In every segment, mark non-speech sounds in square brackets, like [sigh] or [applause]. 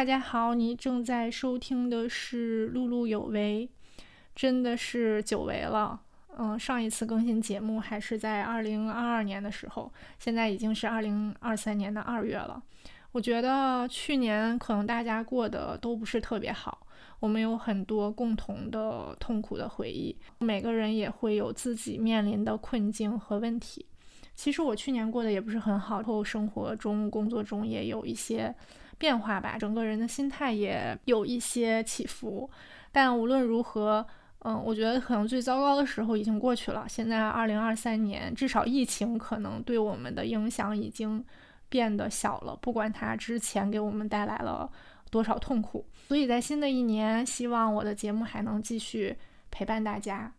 大家好，你正在收听的是《碌碌有为》，真的是久违了。嗯，上一次更新节目还是在二零二二年的时候，现在已经是二零二三年的二月了。我觉得去年可能大家过得都不是特别好，我们有很多共同的痛苦的回忆，每个人也会有自己面临的困境和问题。其实我去年过得也不是很好，后生活中、工作中也有一些变化吧，整个人的心态也有一些起伏。但无论如何，嗯，我觉得可能最糟糕的时候已经过去了。现在二零二三年，至少疫情可能对我们的影响已经。变得小了，不管它之前给我们带来了多少痛苦，所以在新的一年，希望我的节目还能继续陪伴大家。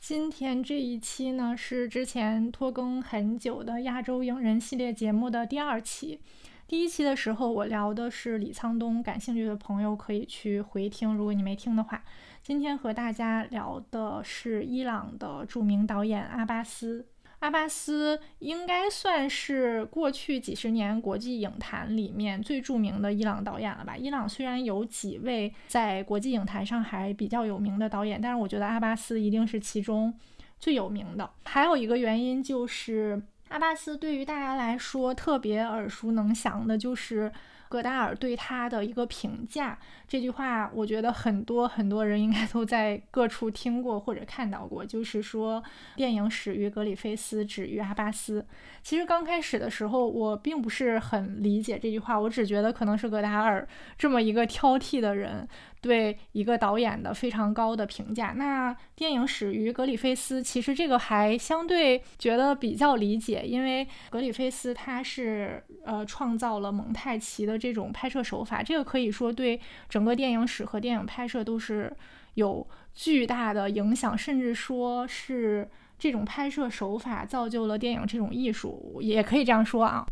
今天这一期呢，是之前拖更很久的亚洲影人系列节目的第二期。第一期的时候，我聊的是李沧东，感兴趣的朋友可以去回听，如果你没听的话。今天和大家聊的是伊朗的著名导演阿巴斯。阿巴斯应该算是过去几十年国际影坛里面最著名的伊朗导演了吧？伊朗虽然有几位在国际影坛上还比较有名的导演，但是我觉得阿巴斯一定是其中最有名的。还有一个原因就是，阿巴斯对于大家来说特别耳熟能详的，就是。戈达尔对他的一个评价，这句话我觉得很多很多人应该都在各处听过或者看到过，就是说电影始于格里菲斯，止于阿巴斯。其实刚开始的时候，我并不是很理解这句话，我只觉得可能是戈达尔这么一个挑剔的人。对一个导演的非常高的评价。那电影始于格里菲斯，其实这个还相对觉得比较理解，因为格里菲斯他是呃创造了蒙太奇的这种拍摄手法，这个可以说对整个电影史和电影拍摄都是有巨大的影响，甚至说是这种拍摄手法造就了电影这种艺术，也可以这样说啊。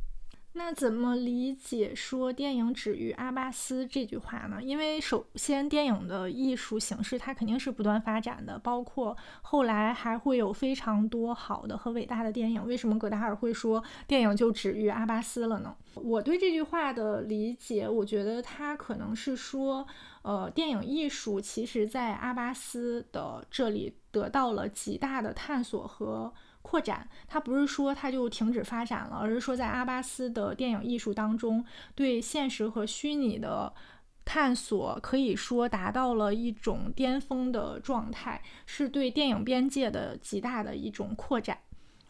那怎么理解说电影止于阿巴斯这句话呢？因为首先，电影的艺术形式它肯定是不断发展的，包括后来还会有非常多好的和伟大的电影。为什么戈达尔会说电影就止于阿巴斯了呢？我对这句话的理解，我觉得他可能是说，呃，电影艺术其实在阿巴斯的这里得到了极大的探索和。扩展，它不是说它就停止发展了，而是说在阿巴斯的电影艺术当中，对现实和虚拟的探索可以说达到了一种巅峰的状态，是对电影边界的极大的一种扩展。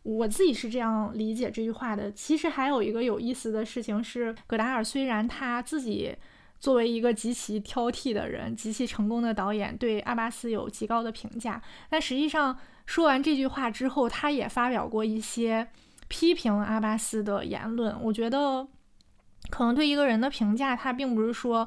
我自己是这样理解这句话的。其实还有一个有意思的事情是，戈达尔虽然他自己。作为一个极其挑剔的人，极其成功的导演，对阿巴斯有极高的评价。但实际上，说完这句话之后，他也发表过一些批评阿巴斯的言论。我觉得，可能对一个人的评价，他并不是说，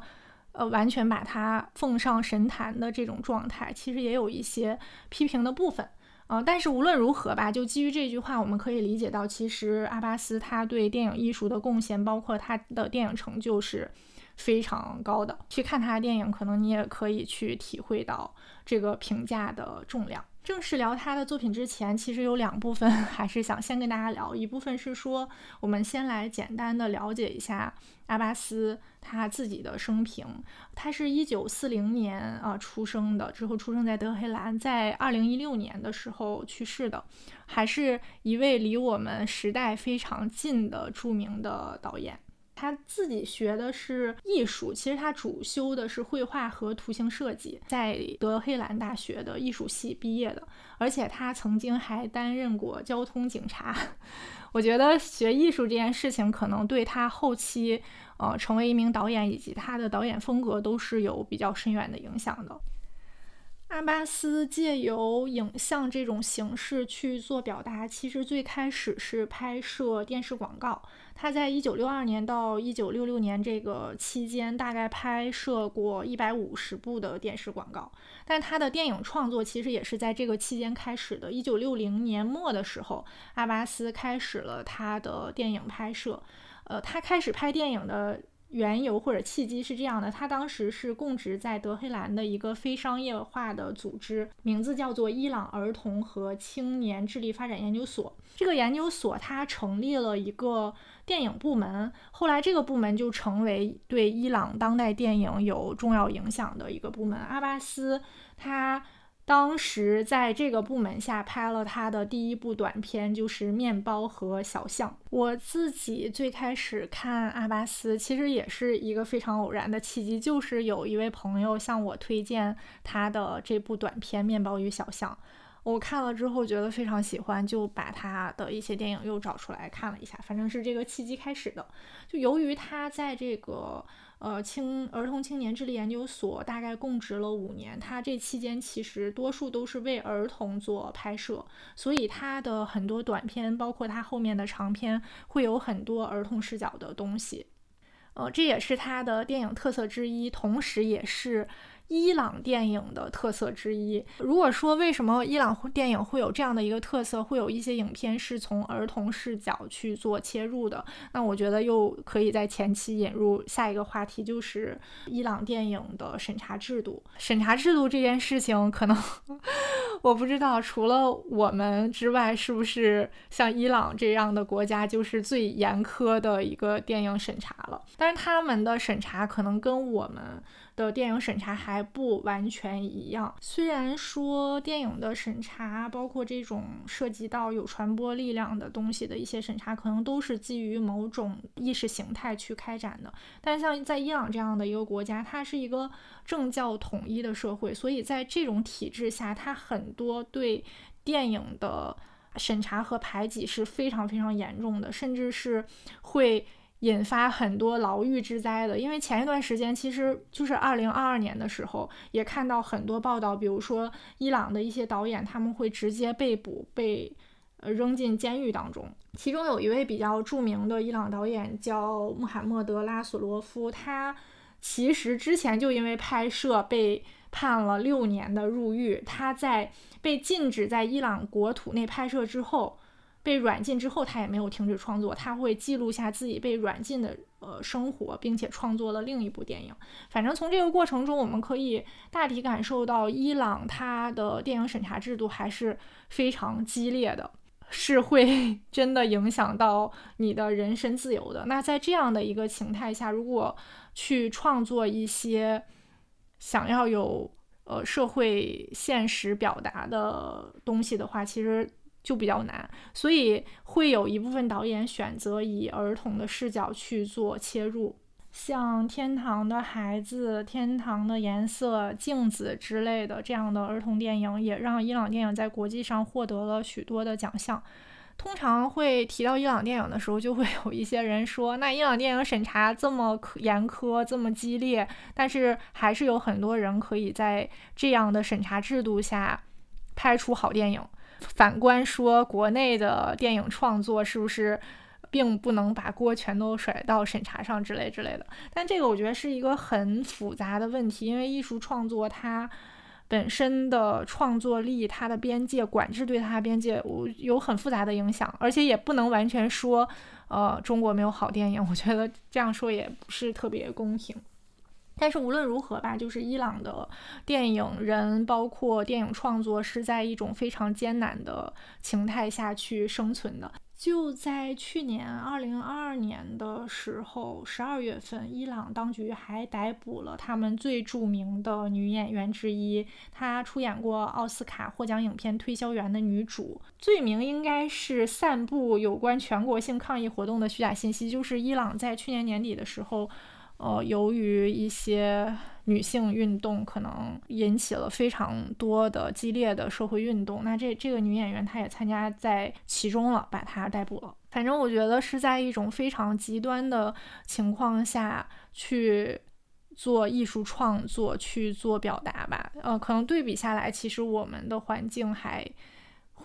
呃，完全把他奉上神坛的这种状态，其实也有一些批评的部分。啊，但是无论如何吧，就基于这句话，我们可以理解到，其实阿巴斯他对电影艺术的贡献，包括他的电影成就，是。非常高的，去看他的电影，可能你也可以去体会到这个评价的重量。正式聊他的作品之前，其实有两部分 [laughs] 还是想先跟大家聊。一部分是说，我们先来简单的了解一下阿巴斯他自己的生平。他是一九四零年啊出生的，之后出生在德黑兰，在二零一六年的时候去世的，还是一位离我们时代非常近的著名的导演。他自己学的是艺术，其实他主修的是绘画和图形设计，在德黑兰大学的艺术系毕业的，而且他曾经还担任过交通警察。[laughs] 我觉得学艺术这件事情，可能对他后期呃成为一名导演以及他的导演风格都是有比较深远的影响的。阿巴斯借由影像这种形式去做表达，其实最开始是拍摄电视广告。他在一九六二年到一九六六年这个期间，大概拍摄过一百五十部的电视广告。但他的电影创作其实也是在这个期间开始的。一九六零年末的时候，阿巴斯开始了他的电影拍摄。呃，他开始拍电影的。缘由或者契机是这样的，他当时是供职在德黑兰的一个非商业化的组织，名字叫做伊朗儿童和青年智力发展研究所。这个研究所它成立了一个电影部门，后来这个部门就成为对伊朗当代电影有重要影响的一个部门。阿巴斯他。当时在这个部门下拍了他的第一部短片，就是《面包和小象》。我自己最开始看阿巴斯，其实也是一个非常偶然的契机，就是有一位朋友向我推荐他的这部短片《面包与小象》。我看了之后觉得非常喜欢，就把他的一些电影又找出来看了一下。反正是这个契机开始的。就由于他在这个。呃，青儿童青年智力研究所大概供职了五年，他这期间其实多数都是为儿童做拍摄，所以他的很多短片，包括他后面的长片，会有很多儿童视角的东西。呃，这也是他的电影特色之一，同时也是。伊朗电影的特色之一。如果说为什么伊朗电影会有这样的一个特色，会有一些影片是从儿童视角去做切入的，那我觉得又可以在前期引入下一个话题，就是伊朗电影的审查制度。审查制度这件事情，可能我不知道，除了我们之外，是不是像伊朗这样的国家就是最严苛的一个电影审查了？但是他们的审查可能跟我们。的电影审查还不完全一样。虽然说电影的审查，包括这种涉及到有传播力量的东西的一些审查，可能都是基于某种意识形态去开展的。但像在伊朗这样的一个国家，它是一个政教统一的社会，所以在这种体制下，它很多对电影的审查和排挤是非常非常严重的，甚至是会。引发很多牢狱之灾的，因为前一段时间，其实就是二零二二年的时候，也看到很多报道，比如说伊朗的一些导演，他们会直接被捕，被呃扔进监狱当中。其中有一位比较著名的伊朗导演叫穆罕默德拉索罗夫，他其实之前就因为拍摄被判了六年的入狱。他在被禁止在伊朗国土内拍摄之后。被软禁之后，他也没有停止创作，他会记录下自己被软禁的呃生活，并且创作了另一部电影。反正从这个过程中，我们可以大体感受到，伊朗它的电影审查制度还是非常激烈的，是会 [laughs] 真的影响到你的人身自由的。那在这样的一个情态下，如果去创作一些想要有呃社会现实表达的东西的话，其实。就比较难，所以会有一部分导演选择以儿童的视角去做切入，像《天堂的孩子》《天堂的颜色》《镜子》之类的这样的儿童电影，也让伊朗电影在国际上获得了许多的奖项。通常会提到伊朗电影的时候，就会 [laughs] 有一些人说，那伊朗电影审查这么严苛、这么激烈，但是还是有很多人可以在这样的审查制度下拍出好电影。反观说，国内的电影创作是不是并不能把锅全都甩到审查上之类之类的？但这个我觉得是一个很复杂的问题，因为艺术创作它本身的创作力、它的边界管制对它的边界有很复杂的影响，而且也不能完全说，呃，中国没有好电影。我觉得这样说也不是特别公平。但是无论如何吧，就是伊朗的电影人，包括电影创作，是在一种非常艰难的情态下去生存的。就在去年二零二二年的时候，十二月份，伊朗当局还逮捕了他们最著名的女演员之一，她出演过奥斯卡获奖影片《推销员》的女主，罪名应该是散布有关全国性抗议活动的虚假信息。就是伊朗在去年年底的时候。呃，由于一些女性运动，可能引起了非常多的激烈的社会运动。那这这个女演员她也参加在其中了，把她逮捕了。反正我觉得是在一种非常极端的情况下去做艺术创作、去做表达吧。呃，可能对比下来，其实我们的环境还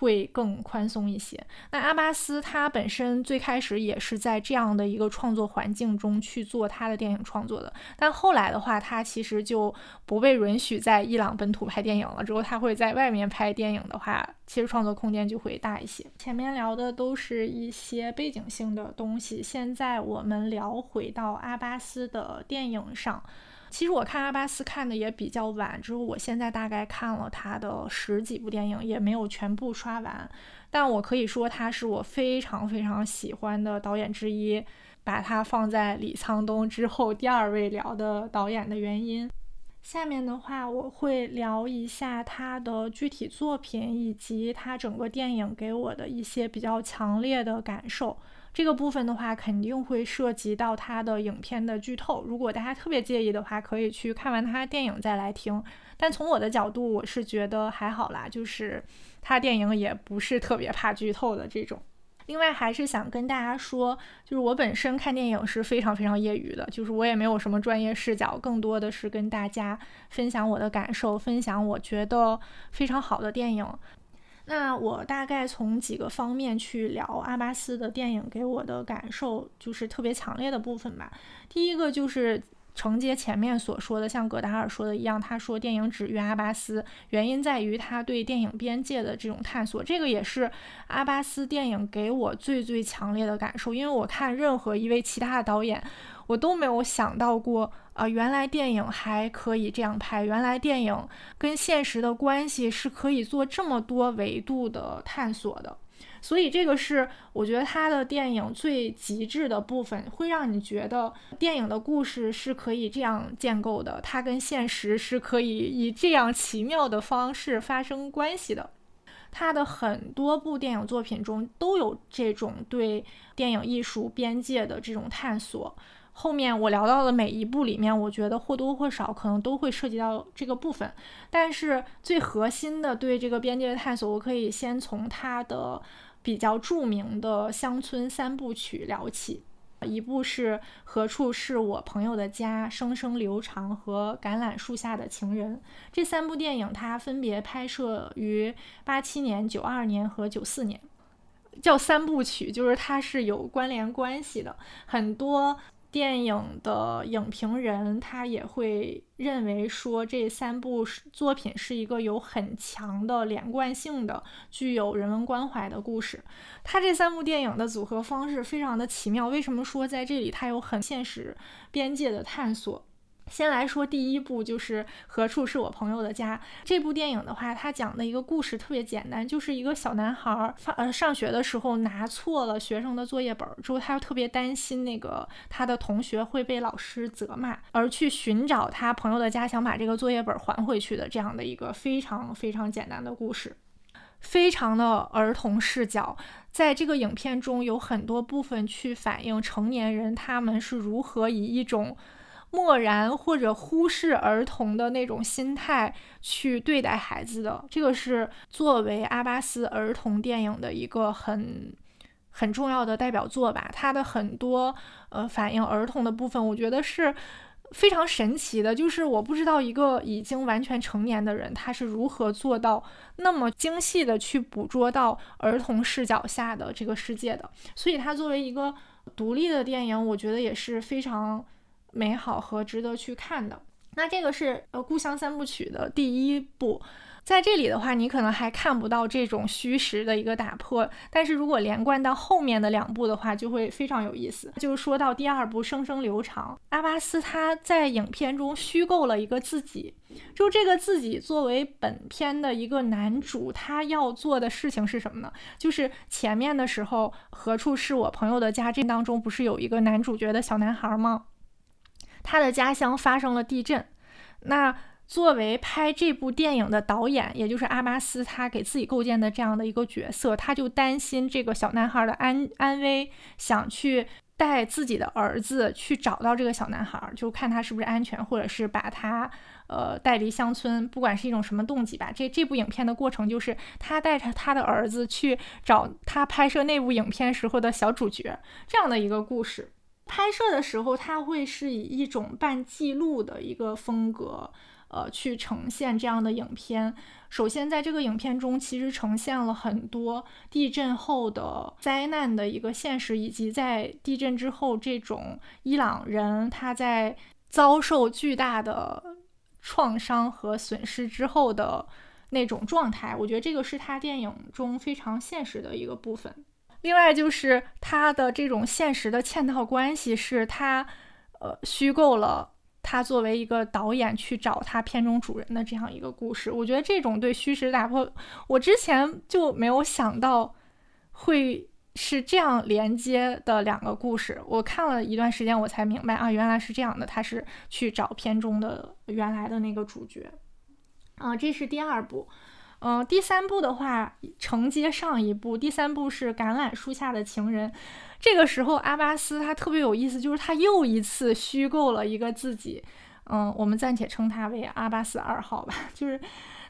会更宽松一些。那阿巴斯他本身最开始也是在这样的一个创作环境中去做他的电影创作的，但后来的话，他其实就不被允许在伊朗本土拍电影了。之后他会在外面拍电影的话，其实创作空间就会大一些。前面聊的都是一些背景性的东西，现在我们聊回到阿巴斯的电影上。其实我看阿巴斯看的也比较晚，之后我现在大概看了他的十几部电影，也没有全部刷完。但我可以说他是我非常非常喜欢的导演之一，把他放在李沧东之后第二位聊的导演的原因。下面的话我会聊一下他的具体作品，以及他整个电影给我的一些比较强烈的感受。这个部分的话，肯定会涉及到他的影片的剧透。如果大家特别介意的话，可以去看完他电影再来听。但从我的角度，我是觉得还好啦，就是他电影也不是特别怕剧透的这种。另外，还是想跟大家说，就是我本身看电影是非常非常业余的，就是我也没有什么专业视角，更多的是跟大家分享我的感受，分享我觉得非常好的电影。那我大概从几个方面去聊阿巴斯的电影给我的感受，就是特别强烈的部分吧。第一个就是承接前面所说的，像葛达尔说的一样，他说电影止于阿巴斯，原因在于他对电影边界的这种探索。这个也是阿巴斯电影给我最最强烈的感受，因为我看任何一位其他的导演，我都没有想到过。啊，原来电影还可以这样拍，原来电影跟现实的关系是可以做这么多维度的探索的，所以这个是我觉得他的电影最极致的部分，会让你觉得电影的故事是可以这样建构的，它跟现实是可以以这样奇妙的方式发生关系的。他的很多部电影作品中都有这种对电影艺术边界的这种探索。后面我聊到的每一部里面，我觉得或多或少可能都会涉及到这个部分。但是最核心的对这个边界的探索，我可以先从他的比较著名的乡村三部曲聊起。一部是《何处是我朋友的家》、《声声流长》和《橄榄树下的情人》这三部电影，它分别拍摄于八七年、九二年和九四年。叫三部曲，就是它是有关联关系的，很多。电影的影评人他也会认为说这三部作品是一个有很强的连贯性的、具有人文关怀的故事。他这三部电影的组合方式非常的奇妙。为什么说在这里它有很现实边界的探索？先来说第一部，就是何处是我朋友的家。这部电影的话，它讲的一个故事特别简单，就是一个小男孩儿放呃上学的时候拿错了学生的作业本儿，之后他又特别担心那个他的同学会被老师责骂，而去寻找他朋友的家，想把这个作业本还回去的这样的一个非常非常简单的故事，非常的儿童视角。在这个影片中有很多部分去反映成年人他们是如何以一种。漠然或者忽视儿童的那种心态去对待孩子的，这个是作为阿巴斯儿童电影的一个很很重要的代表作吧。它的很多呃反映儿童的部分，我觉得是非常神奇的。就是我不知道一个已经完全成年的人，他是如何做到那么精细的去捕捉到儿童视角下的这个世界的。所以，他作为一个独立的电影，我觉得也是非常。美好和值得去看的，那这个是呃《故乡三部曲》的第一部，在这里的话，你可能还看不到这种虚实的一个打破，但是如果连贯到后面的两部的话，就会非常有意思。就是说到第二部《声声流长》，阿巴斯他在影片中虚构了一个自己，就这个自己作为本片的一个男主，他要做的事情是什么呢？就是前面的时候，何处是我朋友的家？这当中不是有一个男主角的小男孩吗？他的家乡发生了地震，那作为拍这部电影的导演，也就是阿巴斯，他给自己构建的这样的一个角色，他就担心这个小男孩的安安危，想去带自己的儿子去找到这个小男孩，就看他是不是安全，或者是把他呃带离乡村，不管是一种什么动机吧。这这部影片的过程就是他带着他的儿子去找他拍摄那部影片时候的小主角，这样的一个故事。拍摄的时候，它会是以一种半记录的一个风格，呃，去呈现这样的影片。首先，在这个影片中，其实呈现了很多地震后的灾难的一个现实，以及在地震之后，这种伊朗人他在遭受巨大的创伤和损失之后的那种状态。我觉得这个是他电影中非常现实的一个部分。另外，就是他的这种现实的嵌套关系，是他呃虚构了。他作为一个导演去找他片中主人的这样一个故事，我觉得这种对虚实打破，我之前就没有想到会是这样连接的两个故事。我看了一段时间，我才明白啊，原来是这样的。他是去找片中的原来的那个主角，啊，这是第二部。嗯，第三部的话承接上一部，第三部是《橄榄树下的情人》。这个时候，阿巴斯他特别有意思，就是他又一次虚构了一个自己。嗯，我们暂且称他为阿巴斯二号吧。[laughs] 就是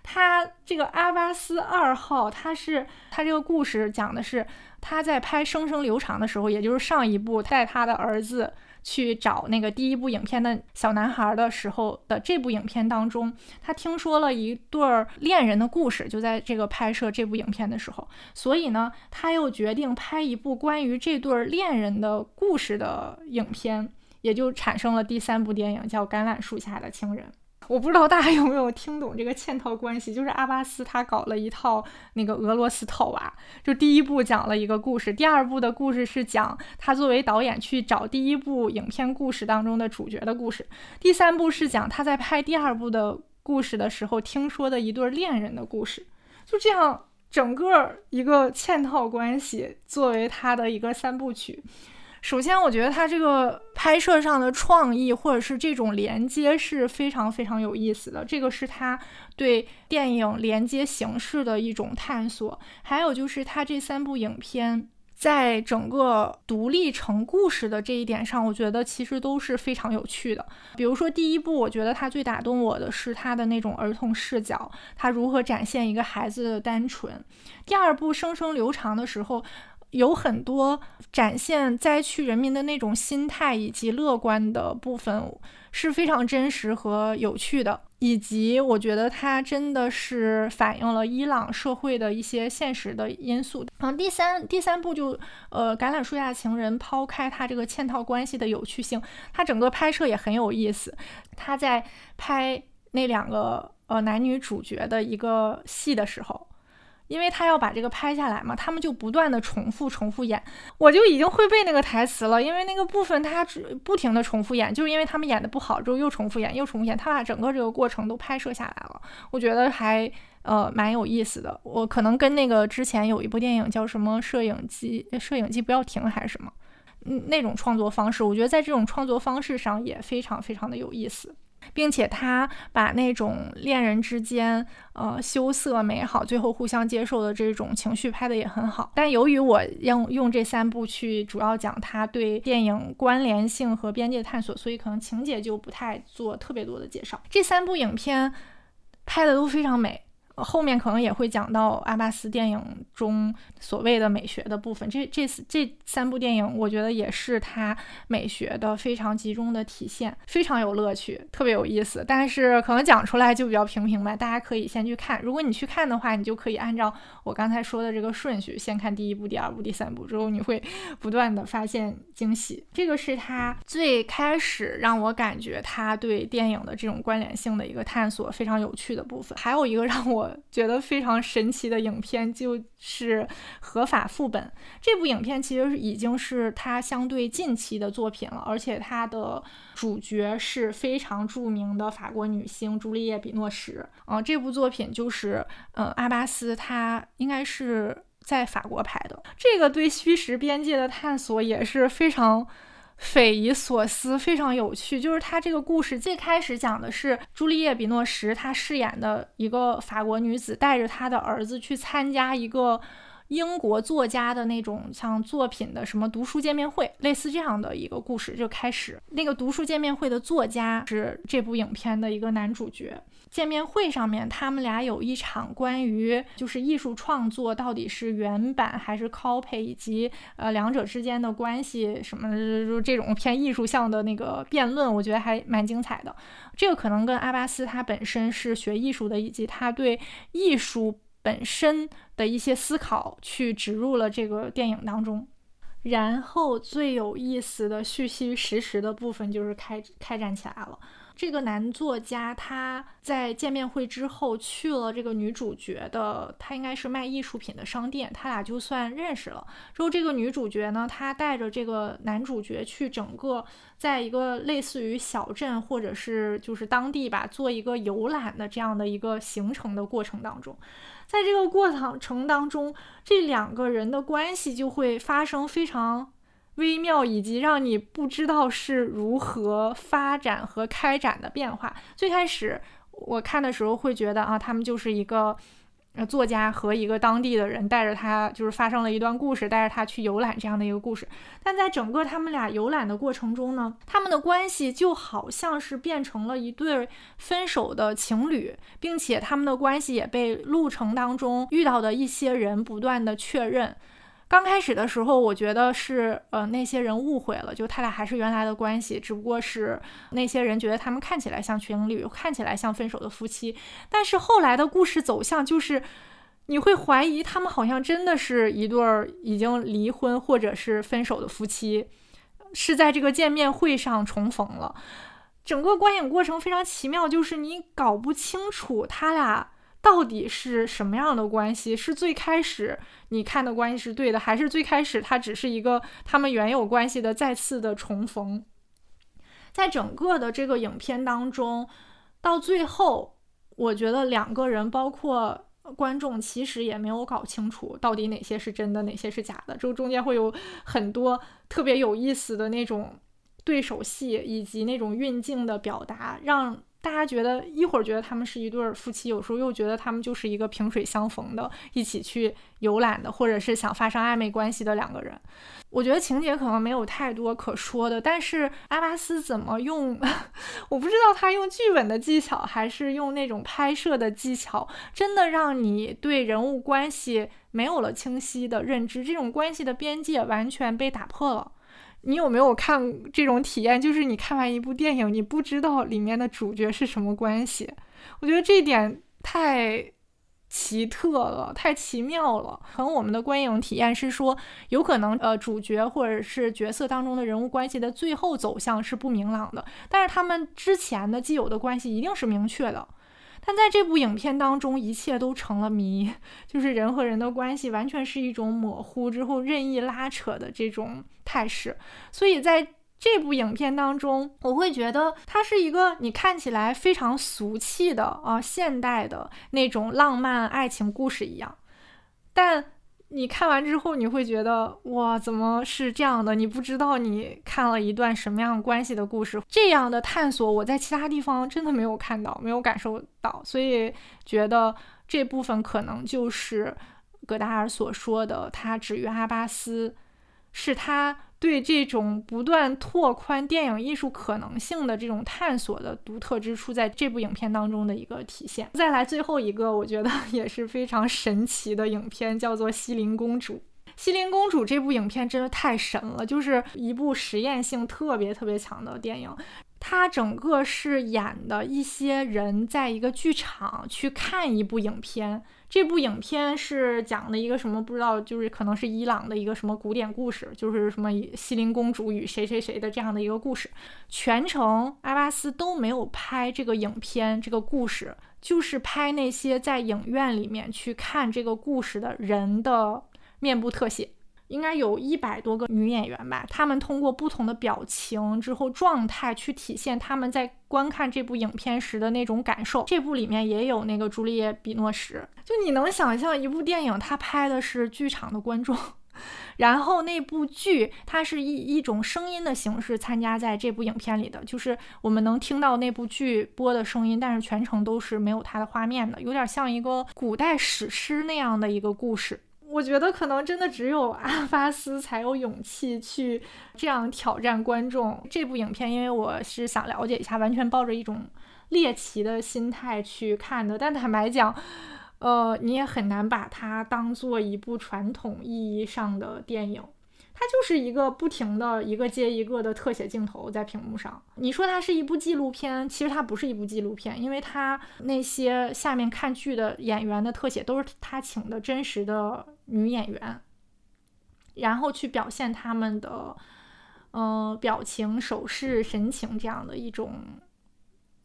他这个阿巴斯二号，他是他这个故事讲的是他在拍《生生流长》的时候，也就是上一部带他的儿子。去找那个第一部影片的小男孩的时候的这部影片当中，他听说了一对儿恋人的故事，就在这个拍摄这部影片的时候，所以呢，他又决定拍一部关于这对儿恋人的故事的影片，也就产生了第三部电影，叫《橄榄树下的情人》。我不知道大家有没有听懂这个嵌套关系，就是阿巴斯他搞了一套那个俄罗斯套娃，就第一部讲了一个故事，第二部的故事是讲他作为导演去找第一部影片故事当中的主角的故事，第三部是讲他在拍第二部的故事的时候听说的一对恋人的故事，就这样整个一个嵌套关系作为他的一个三部曲。首先，我觉得他这个拍摄上的创意，或者是这种连接是非常非常有意思的。这个是他对电影连接形式的一种探索。还有就是他这三部影片在整个独立成故事的这一点上，我觉得其实都是非常有趣的。比如说第一部，我觉得他最打动我的是他的那种儿童视角，他如何展现一个孩子的单纯。第二部《生生流长》的时候。有很多展现灾区人民的那种心态以及乐观的部分是非常真实和有趣的，以及我觉得它真的是反映了伊朗社会的一些现实的因素。嗯，第三第三部就呃，橄榄树下情人抛开它这个嵌套关系的有趣性，它整个拍摄也很有意思。他在拍那两个呃男女主角的一个戏的时候。因为他要把这个拍下来嘛，他们就不断的重复重复演，我就已经会背那个台词了。因为那个部分他只不停的重复演，就是因为他们演的不好之后又重复演又重复演，他把整个这个过程都拍摄下来了，我觉得还呃蛮有意思的。我可能跟那个之前有一部电影叫什么摄影机摄影机不要停还是什么，嗯那种创作方式，我觉得在这种创作方式上也非常非常的有意思。并且他把那种恋人之间，呃，羞涩美好，最后互相接受的这种情绪拍的也很好。但由于我用用这三部去主要讲他对电影关联性和边界探索，所以可能情节就不太做特别多的介绍。这三部影片拍的都非常美。后面可能也会讲到阿巴斯电影中所谓的美学的部分。这这这三部电影，我觉得也是他美学的非常集中的体现，非常有乐趣，特别有意思。但是可能讲出来就比较平平吧，大家可以先去看。如果你去看的话，你就可以按照我刚才说的这个顺序，先看第一部、第二部、第三部，之后你会 [laughs] 不断的发现惊喜。这个是他最开始让我感觉他对电影的这种关联性的一个探索，非常有趣的部分。还有一个让我。觉得非常神奇的影片就是《合法副本》这部影片，其实已经是他相对近期的作品了，而且他的主角是非常著名的法国女星朱丽叶·比诺什。嗯，这部作品就是嗯阿巴斯他应该是在法国拍的，这个对虚实边界的探索也是非常。匪夷所思，非常有趣。就是他这个故事最开始讲的是朱丽叶·比诺什，她饰演的一个法国女子，带着她的儿子去参加一个英国作家的那种像作品的什么读书见面会，类似这样的一个故事就开始。那个读书见面会的作家是这部影片的一个男主角。见面会上面，他们俩有一场关于就是艺术创作到底是原版还是 copy，以及呃两者之间的关系什么就这种偏艺术向的那个辩论，我觉得还蛮精彩的。这个可能跟阿巴斯他本身是学艺术的，以及他对艺术本身的一些思考去植入了这个电影当中。然后最有意思的虚虚实实的部分就是开开展起来了。这个男作家他在见面会之后去了这个女主角的，他应该是卖艺术品的商店，他俩就算认识了。之后这个女主角呢，她带着这个男主角去整个在一个类似于小镇或者是就是当地吧，做一个游览的这样的一个行程的过程当中，在这个过程当中，这两个人的关系就会发生非常。微妙以及让你不知道是如何发展和开展的变化。最开始我看的时候会觉得啊，他们就是一个作家和一个当地的人带着他，就是发生了一段故事，带着他去游览这样的一个故事。但在整个他们俩游览的过程中呢，他们的关系就好像是变成了一对分手的情侣，并且他们的关系也被路程当中遇到的一些人不断的确认。刚开始的时候，我觉得是呃那些人误会了，就他俩还是原来的关系，只不过是那些人觉得他们看起来像情侣，看起来像分手的夫妻。但是后来的故事走向就是，你会怀疑他们好像真的是一对儿已经离婚或者是分手的夫妻，是在这个见面会上重逢了。整个观影过程非常奇妙，就是你搞不清楚他俩。到底是什么样的关系？是最开始你看的关系是对的，还是最开始它只是一个他们原有关系的再次的重逢？在整个的这个影片当中，到最后，我觉得两个人，包括观众，其实也没有搞清楚到底哪些是真的，哪些是假的。就中间会有很多特别有意思的那种对手戏，以及那种运镜的表达，让。大家觉得一会儿觉得他们是一对夫妻，有时候又觉得他们就是一个萍水相逢的，一起去游览的，或者是想发生暧昧关系的两个人。我觉得情节可能没有太多可说的，但是阿巴斯怎么用，[laughs] 我不知道他用剧本的技巧，还是用那种拍摄的技巧，真的让你对人物关系没有了清晰的认知，这种关系的边界完全被打破了。你有没有看这种体验？就是你看完一部电影，你不知道里面的主角是什么关系。我觉得这一点太奇特了，太奇妙了。可能我们的观影体验是说，有可能呃，主角或者是角色当中的人物关系的最后走向是不明朗的，但是他们之前的既有的关系一定是明确的。但在这部影片当中，一切都成了谜，就是人和人的关系完全是一种模糊之后任意拉扯的这种态势。所以在这部影片当中，我会觉得它是一个你看起来非常俗气的啊现代的那种浪漫爱情故事一样，但。你看完之后，你会觉得哇，怎么是这样的？你不知道你看了一段什么样关系的故事。这样的探索，我在其他地方真的没有看到，没有感受到，所以觉得这部分可能就是戈达尔所说的，他止于阿巴斯，是他。对这种不断拓宽电影艺术可能性的这种探索的独特之处，在这部影片当中的一个体现。再来最后一个，我觉得 [laughs] 也是非常神奇的影片，叫做《西林公主》。《西林公主》这部影片真的太神了，就是一部实验性特别特别强的电影。它整个是演的一些人在一个剧场去看一部影片。这部影片是讲的一个什么不知道，就是可能是伊朗的一个什么古典故事，就是什么西林公主与谁谁谁的这样的一个故事。全程阿巴斯都没有拍这个影片，这个故事就是拍那些在影院里面去看这个故事的人的面部特写。应该有一百多个女演员吧，她们通过不同的表情之后状态去体现她们在观看这部影片时的那种感受。这部里面也有那个朱丽叶·比诺什，就你能想象一部电影，它拍的是剧场的观众，然后那部剧它是一一种声音的形式参加在这部影片里的，就是我们能听到那部剧播的声音，但是全程都是没有它的画面的，有点像一个古代史诗那样的一个故事。我觉得可能真的只有阿巴斯才有勇气去这样挑战观众。这部影片，因为我是想了解一下，完全抱着一种猎奇的心态去看的。但坦白讲，呃，你也很难把它当做一部传统意义上的电影。它就是一个不停的一个接一个的特写镜头在屏幕上。你说它是一部纪录片，其实它不是一部纪录片，因为它那些下面看剧的演员的特写都是他请的真实的女演员，然后去表现他们的，呃，表情、手势、神情这样的一种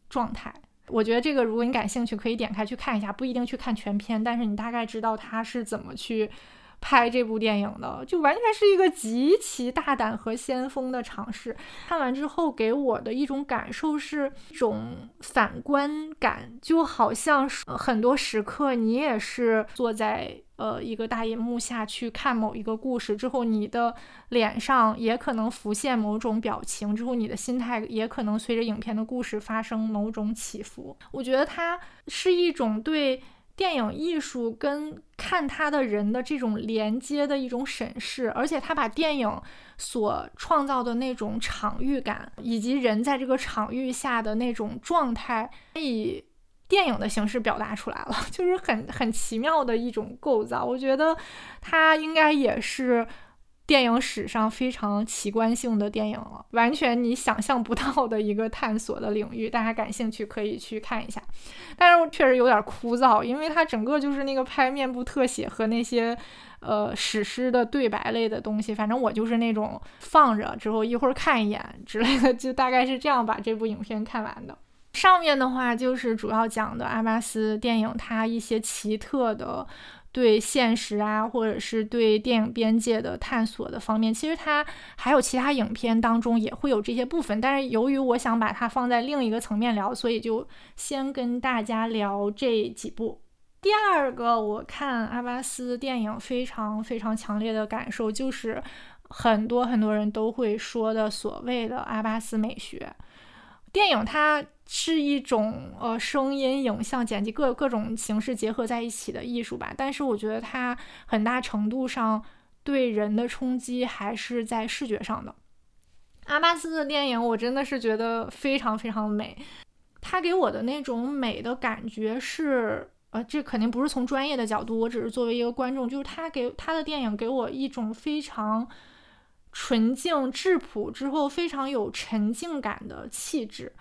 状态。我觉得这个如果你感兴趣，可以点开去看一下，不一定去看全片，但是你大概知道他是怎么去。拍这部电影的，就完全是一个极其大胆和先锋的尝试。看完之后，给我的一种感受是一种反观感，就好像是很多时刻你也是坐在呃一个大银幕下去看某一个故事之后，你的脸上也可能浮现某种表情，之后你的心态也可能随着影片的故事发生某种起伏。我觉得它是一种对。电影艺术跟看他的人的这种连接的一种审视，而且他把电影所创造的那种场域感，以及人在这个场域下的那种状态，以电影的形式表达出来了，[laughs] 就是很很奇妙的一种构造。我觉得他应该也是。电影史上非常奇观性的电影了，完全你想象不到的一个探索的领域，大家感兴趣可以去看一下。但是确实有点枯燥，因为它整个就是那个拍面部特写和那些呃史诗的对白类的东西。反正我就是那种放着之后一会儿看一眼之类的，就大概是这样把这部影片看完的。上面的话就是主要讲的阿巴斯电影它一些奇特的。对现实啊，或者是对电影边界的探索的方面，其实它还有其他影片当中也会有这些部分。但是由于我想把它放在另一个层面聊，所以就先跟大家聊这几部。第二个，我看阿巴斯电影非常非常强烈的感受，就是很多很多人都会说的所谓的阿巴斯美学。电影它是一种呃声音、影像、剪辑各各种形式结合在一起的艺术吧，但是我觉得它很大程度上对人的冲击还是在视觉上的。阿巴斯的电影我真的是觉得非常非常美，他给我的那种美的感觉是呃，这肯定不是从专业的角度，我只是作为一个观众，就是他给他的电影给我一种非常。纯净质朴之后，非常有沉静感的气质，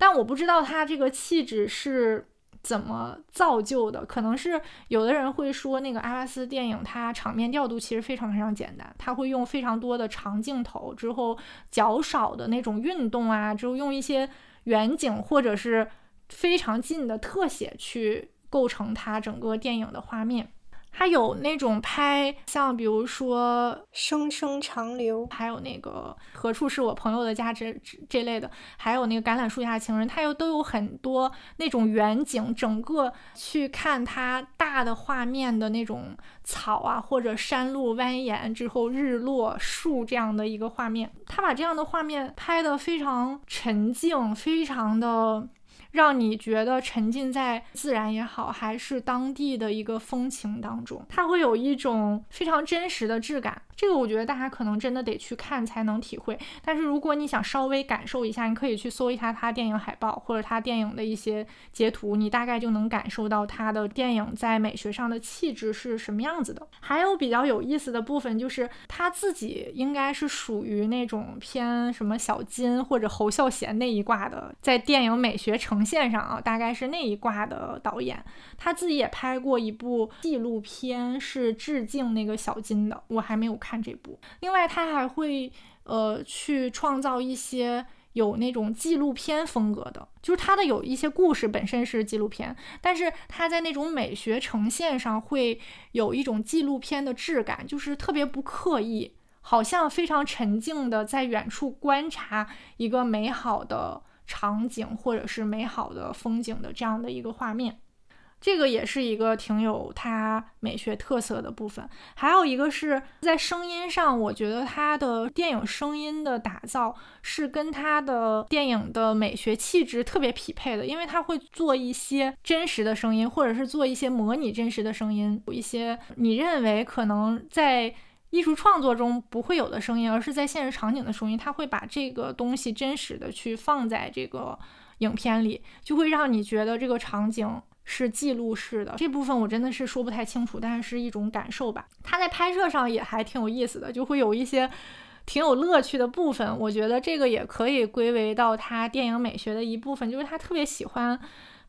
但我不知道他这个气质是怎么造就的。可能是有的人会说，那个阿拉斯电影它场面调度其实非常非常简单，他会用非常多的长镜头，之后较少的那种运动啊，之后用一些远景或者是非常近的特写去构成它整个电影的画面。它有那种拍像，比如说《声声长流》，还有那个《何处是我朋友的家》这这类的，还有那个《橄榄树下情人》，他又都有很多那种远景，整个去看它大的画面的那种草啊，或者山路蜿蜒之后日落树这样的一个画面，他把这样的画面拍得非常沉静，非常的。让你觉得沉浸在自然也好，还是当地的一个风情当中，它会有一种非常真实的质感。这个我觉得大家可能真的得去看才能体会。但是如果你想稍微感受一下，你可以去搜一下他电影海报或者他电影的一些截图，你大概就能感受到他的电影在美学上的气质是什么样子的。还有比较有意思的部分就是他自己应该是属于那种偏什么小金或者侯孝贤那一挂的，在电影美学成呈现上啊，大概是那一挂的导演。他自己也拍过一部纪录片，是致敬那个小金的，我还没有看这部。另外，他还会呃去创造一些有那种纪录片风格的，就是他的有一些故事本身是纪录片，但是他在那种美学呈现上会有一种纪录片的质感，就是特别不刻意，好像非常沉静的在远处观察一个美好的场景或者是美好的风景的这样的一个画面。这个也是一个挺有它美学特色的部分。还有一个是在声音上，我觉得它的电影声音的打造是跟它的电影的美学气质特别匹配的，因为它会做一些真实的声音，或者是做一些模拟真实的声音，有一些你认为可能在艺术创作中不会有的声音，而是在现实场景的声音，它会把这个东西真实的去放在这个影片里，就会让你觉得这个场景。是记录式的这部分我真的是说不太清楚，但是是一种感受吧。他在拍摄上也还挺有意思的，就会有一些挺有乐趣的部分。我觉得这个也可以归为到他电影美学的一部分，就是他特别喜欢。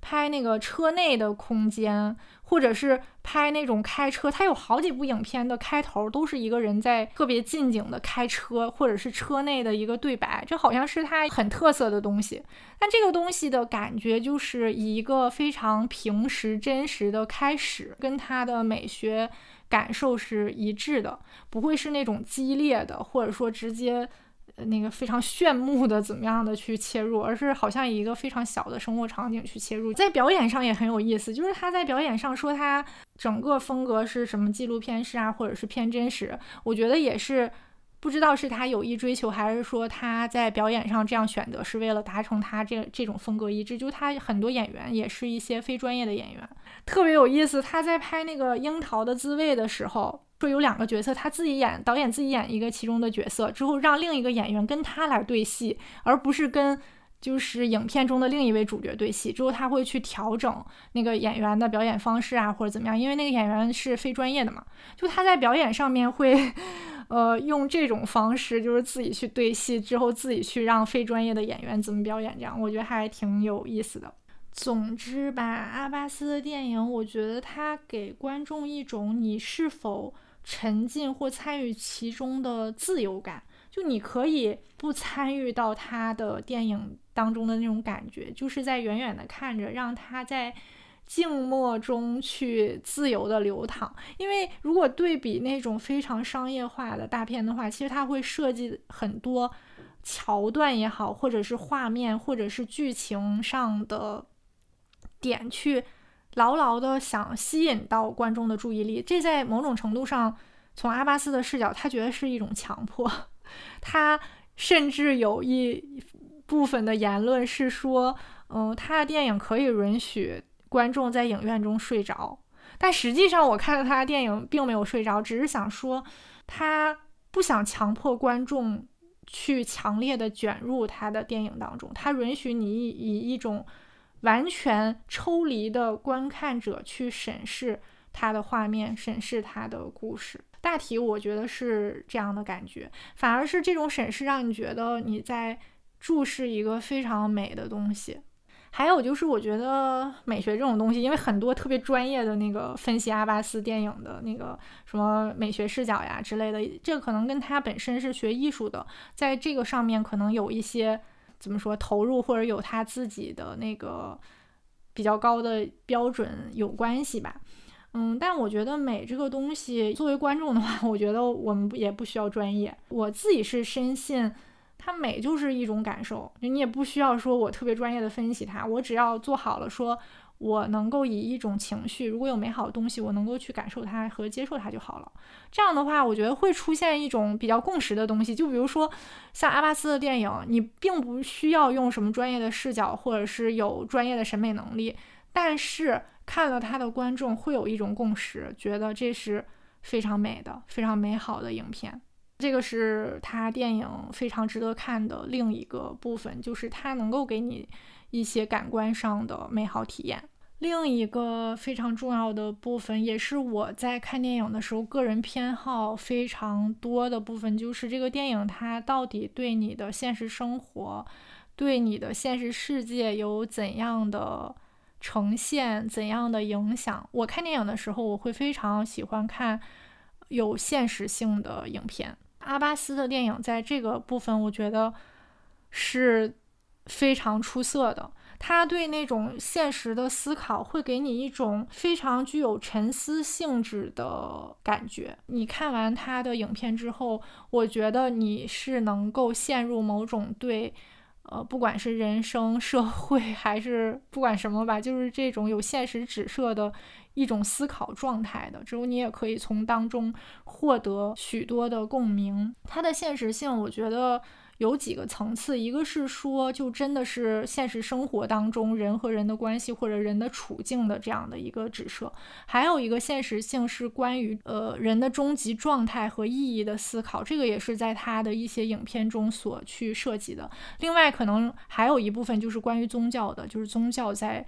拍那个车内的空间，或者是拍那种开车，他有好几部影片的开头都是一个人在特别近景的开车，或者是车内的一个对白，这好像是他很特色的东西。但这个东西的感觉就是一个非常平实、真实的开始，跟他的美学感受是一致的，不会是那种激烈的，或者说直接。那个非常炫目的怎么样的去切入，而是好像以一个非常小的生活场景去切入，在表演上也很有意思。就是他在表演上说他整个风格是什么纪录片式啊，或者是偏真实，我觉得也是不知道是他有意追求，还是说他在表演上这样选择是为了达成他这这种风格一致。就他很多演员也是一些非专业的演员，特别有意思。他在拍那个《樱桃的滋味》的时候。说有两个角色，他自己演，导演自己演一个其中的角色，之后让另一个演员跟他来对戏，而不是跟就是影片中的另一位主角对戏。之后他会去调整那个演员的表演方式啊，或者怎么样，因为那个演员是非专业的嘛。就他在表演上面会，呃，用这种方式，就是自己去对戏，之后自己去让非专业的演员怎么表演，这样我觉得还挺有意思的。总之吧，阿巴斯的电影，我觉得他给观众一种你是否。沉浸或参与其中的自由感，就你可以不参与到他的电影当中的那种感觉，就是在远远的看着，让他在静默中去自由的流淌。因为如果对比那种非常商业化的大片的话，其实他会设计很多桥段也好，或者是画面，或者是剧情上的点去。牢牢的想吸引到观众的注意力，这在某种程度上，从阿巴斯的视角，他觉得是一种强迫。他甚至有一部分的言论是说，嗯，他的电影可以允许观众在影院中睡着。但实际上，我看了他的电影，并没有睡着，只是想说，他不想强迫观众去强烈的卷入他的电影当中，他允许你以一种。完全抽离的观看者去审视他的画面，审视他的故事，大体我觉得是这样的感觉。反而是这种审视让你觉得你在注视一个非常美的东西。还有就是，我觉得美学这种东西，因为很多特别专业的那个分析阿巴斯电影的那个什么美学视角呀之类的，这可能跟他本身是学艺术的，在这个上面可能有一些。怎么说投入或者有他自己的那个比较高的标准有关系吧，嗯，但我觉得美这个东西，作为观众的话，我觉得我们也不需要专业。我自己是深信，它美就是一种感受，你也不需要说我特别专业的分析它，我只要做好了说。我能够以一种情绪，如果有美好的东西，我能够去感受它和接受它就好了。这样的话，我觉得会出现一种比较共识的东西。就比如说，像阿巴斯的电影，你并不需要用什么专业的视角，或者是有专业的审美能力，但是看了他的观众会有一种共识，觉得这是非常美的、非常美好的影片。这个是他电影非常值得看的另一个部分，就是它能够给你一些感官上的美好体验。另一个非常重要的部分，也是我在看电影的时候个人偏好非常多的部分，就是这个电影它到底对你的现实生活、对你的现实世界有怎样的呈现、怎样的影响。我看电影的时候，我会非常喜欢看有现实性的影片。阿巴斯的电影在这个部分，我觉得是非常出色的。他对那种现实的思考，会给你一种非常具有沉思性质的感觉。你看完他的影片之后，我觉得你是能够陷入某种对，呃，不管是人生、社会还是不管什么吧，就是这种有现实指涉的一种思考状态的，之后你也可以从当中获得许多的共鸣。它的现实性，我觉得。有几个层次，一个是说，就真的是现实生活当中人和人的关系或者人的处境的这样的一个指涉，还有一个现实性是关于呃人的终极状态和意义的思考，这个也是在他的一些影片中所去涉及的。另外，可能还有一部分就是关于宗教的，就是宗教在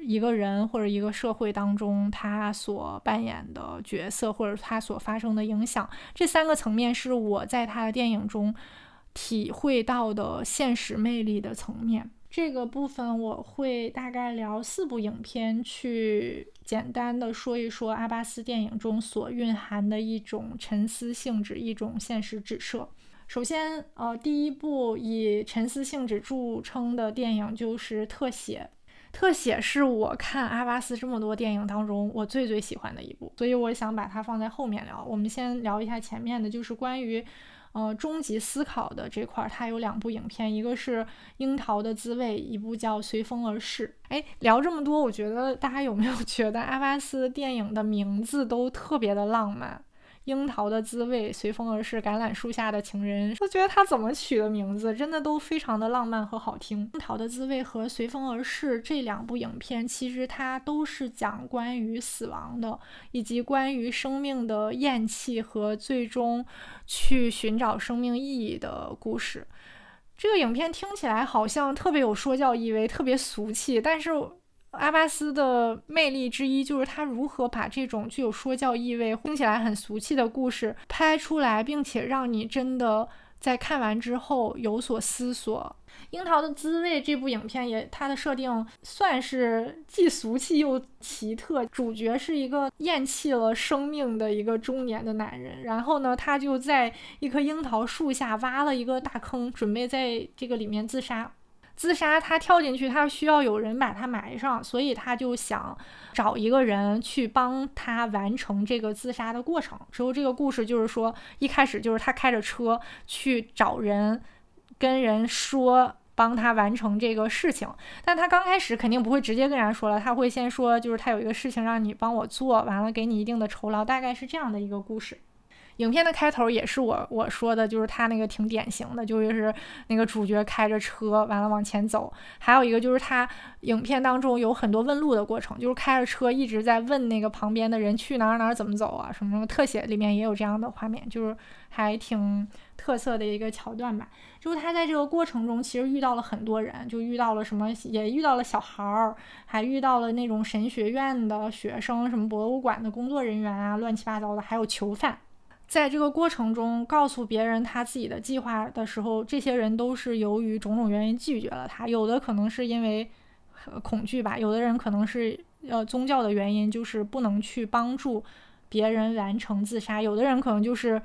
一个人或者一个社会当中他所扮演的角色，或者他所发生的影响。这三个层面是我在他的电影中。体会到的现实魅力的层面，这个部分我会大概聊四部影片，去简单的说一说阿巴斯电影中所蕴含的一种沉思性质，一种现实指涉。首先，呃，第一部以沉思性质著称的电影就是《特写》。《特写》是我看阿巴斯这么多电影当中我最最喜欢的一部，所以我想把它放在后面聊。我们先聊一下前面的，就是关于。呃，终极思考的这块儿，它有两部影片，一个是《樱桃的滋味》，一部叫《随风而逝》。哎，聊这么多，我觉得大家有没有觉得阿巴斯电影的名字都特别的浪漫？樱桃的滋味，随风而逝，橄榄树下的情人，我觉得他怎么取的名字，真的都非常的浪漫和好听。樱桃的滋味和随风而逝这两部影片，其实它都是讲关于死亡的，以及关于生命的厌弃和最终去寻找生命意义的故事。这个影片听起来好像特别有说教意味，特别俗气，但是。阿巴斯的魅力之一就是他如何把这种具有说教意味、听起来很俗气的故事拍出来，并且让你真的在看完之后有所思索。《樱桃的滋味》这部影片也，它的设定算是既俗气又奇特。主角是一个厌弃了生命的一个中年的男人，然后呢，他就在一棵樱桃树下挖了一个大坑，准备在这个里面自杀。自杀，他跳进去，他需要有人把他埋上，所以他就想找一个人去帮他完成这个自杀的过程。之后，这个故事就是说，一开始就是他开着车去找人，跟人说帮他完成这个事情。但他刚开始肯定不会直接跟人家说了，他会先说，就是他有一个事情让你帮我做，完了给你一定的酬劳，大概是这样的一个故事。影片的开头也是我我说的，就是他那个挺典型的，就是那个主角开着车完了往前走。还有一个就是他影片当中有很多问路的过程，就是开着车一直在问那个旁边的人去哪儿哪儿怎么走啊什么什么。特写里面也有这样的画面，就是还挺特色的一个桥段吧。就是他在这个过程中其实遇到了很多人，就遇到了什么，也遇到了小孩儿，还遇到了那种神学院的学生，什么博物馆的工作人员啊，乱七八糟的，还有囚犯。在这个过程中，告诉别人他自己的计划的时候，这些人都是由于种种原因拒绝了他。有的可能是因为恐惧吧，有的人可能是呃宗教的原因，就是不能去帮助别人完成自杀。有的人可能就是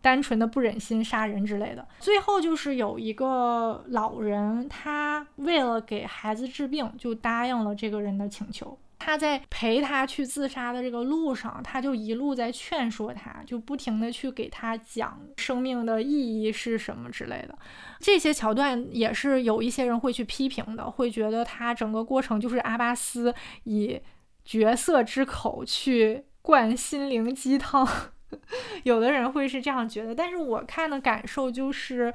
单纯的不忍心杀人之类的。最后就是有一个老人，他为了给孩子治病，就答应了这个人的请求。他在陪他去自杀的这个路上，他就一路在劝说他，就不停的去给他讲生命的意义是什么之类的。这些桥段也是有一些人会去批评的，会觉得他整个过程就是阿巴斯以角色之口去灌心灵鸡汤。[laughs] 有的人会是这样觉得，但是我看的感受就是。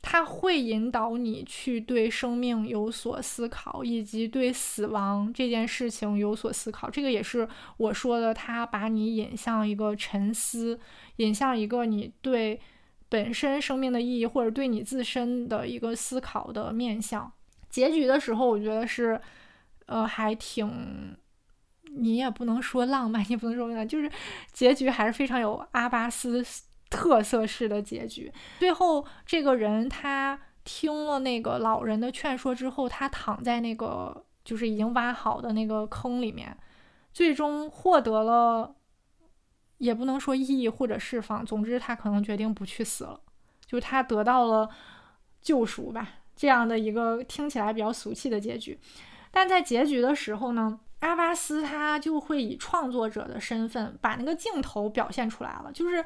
它会引导你去对生命有所思考，以及对死亡这件事情有所思考。这个也是我说的，它把你引向一个沉思，引向一个你对本身生命的意义，或者对你自身的一个思考的面向。结局的时候，我觉得是，呃，还挺，你也不能说浪漫，也不能说浪漫，就是结局还是非常有阿巴斯。特色式的结局，最后这个人他听了那个老人的劝说之后，他躺在那个就是已经挖好的那个坑里面，最终获得了，也不能说意义或者释放，总之他可能决定不去死了，就他得到了救赎吧，这样的一个听起来比较俗气的结局。但在结局的时候呢，阿巴斯他就会以创作者的身份把那个镜头表现出来了，就是。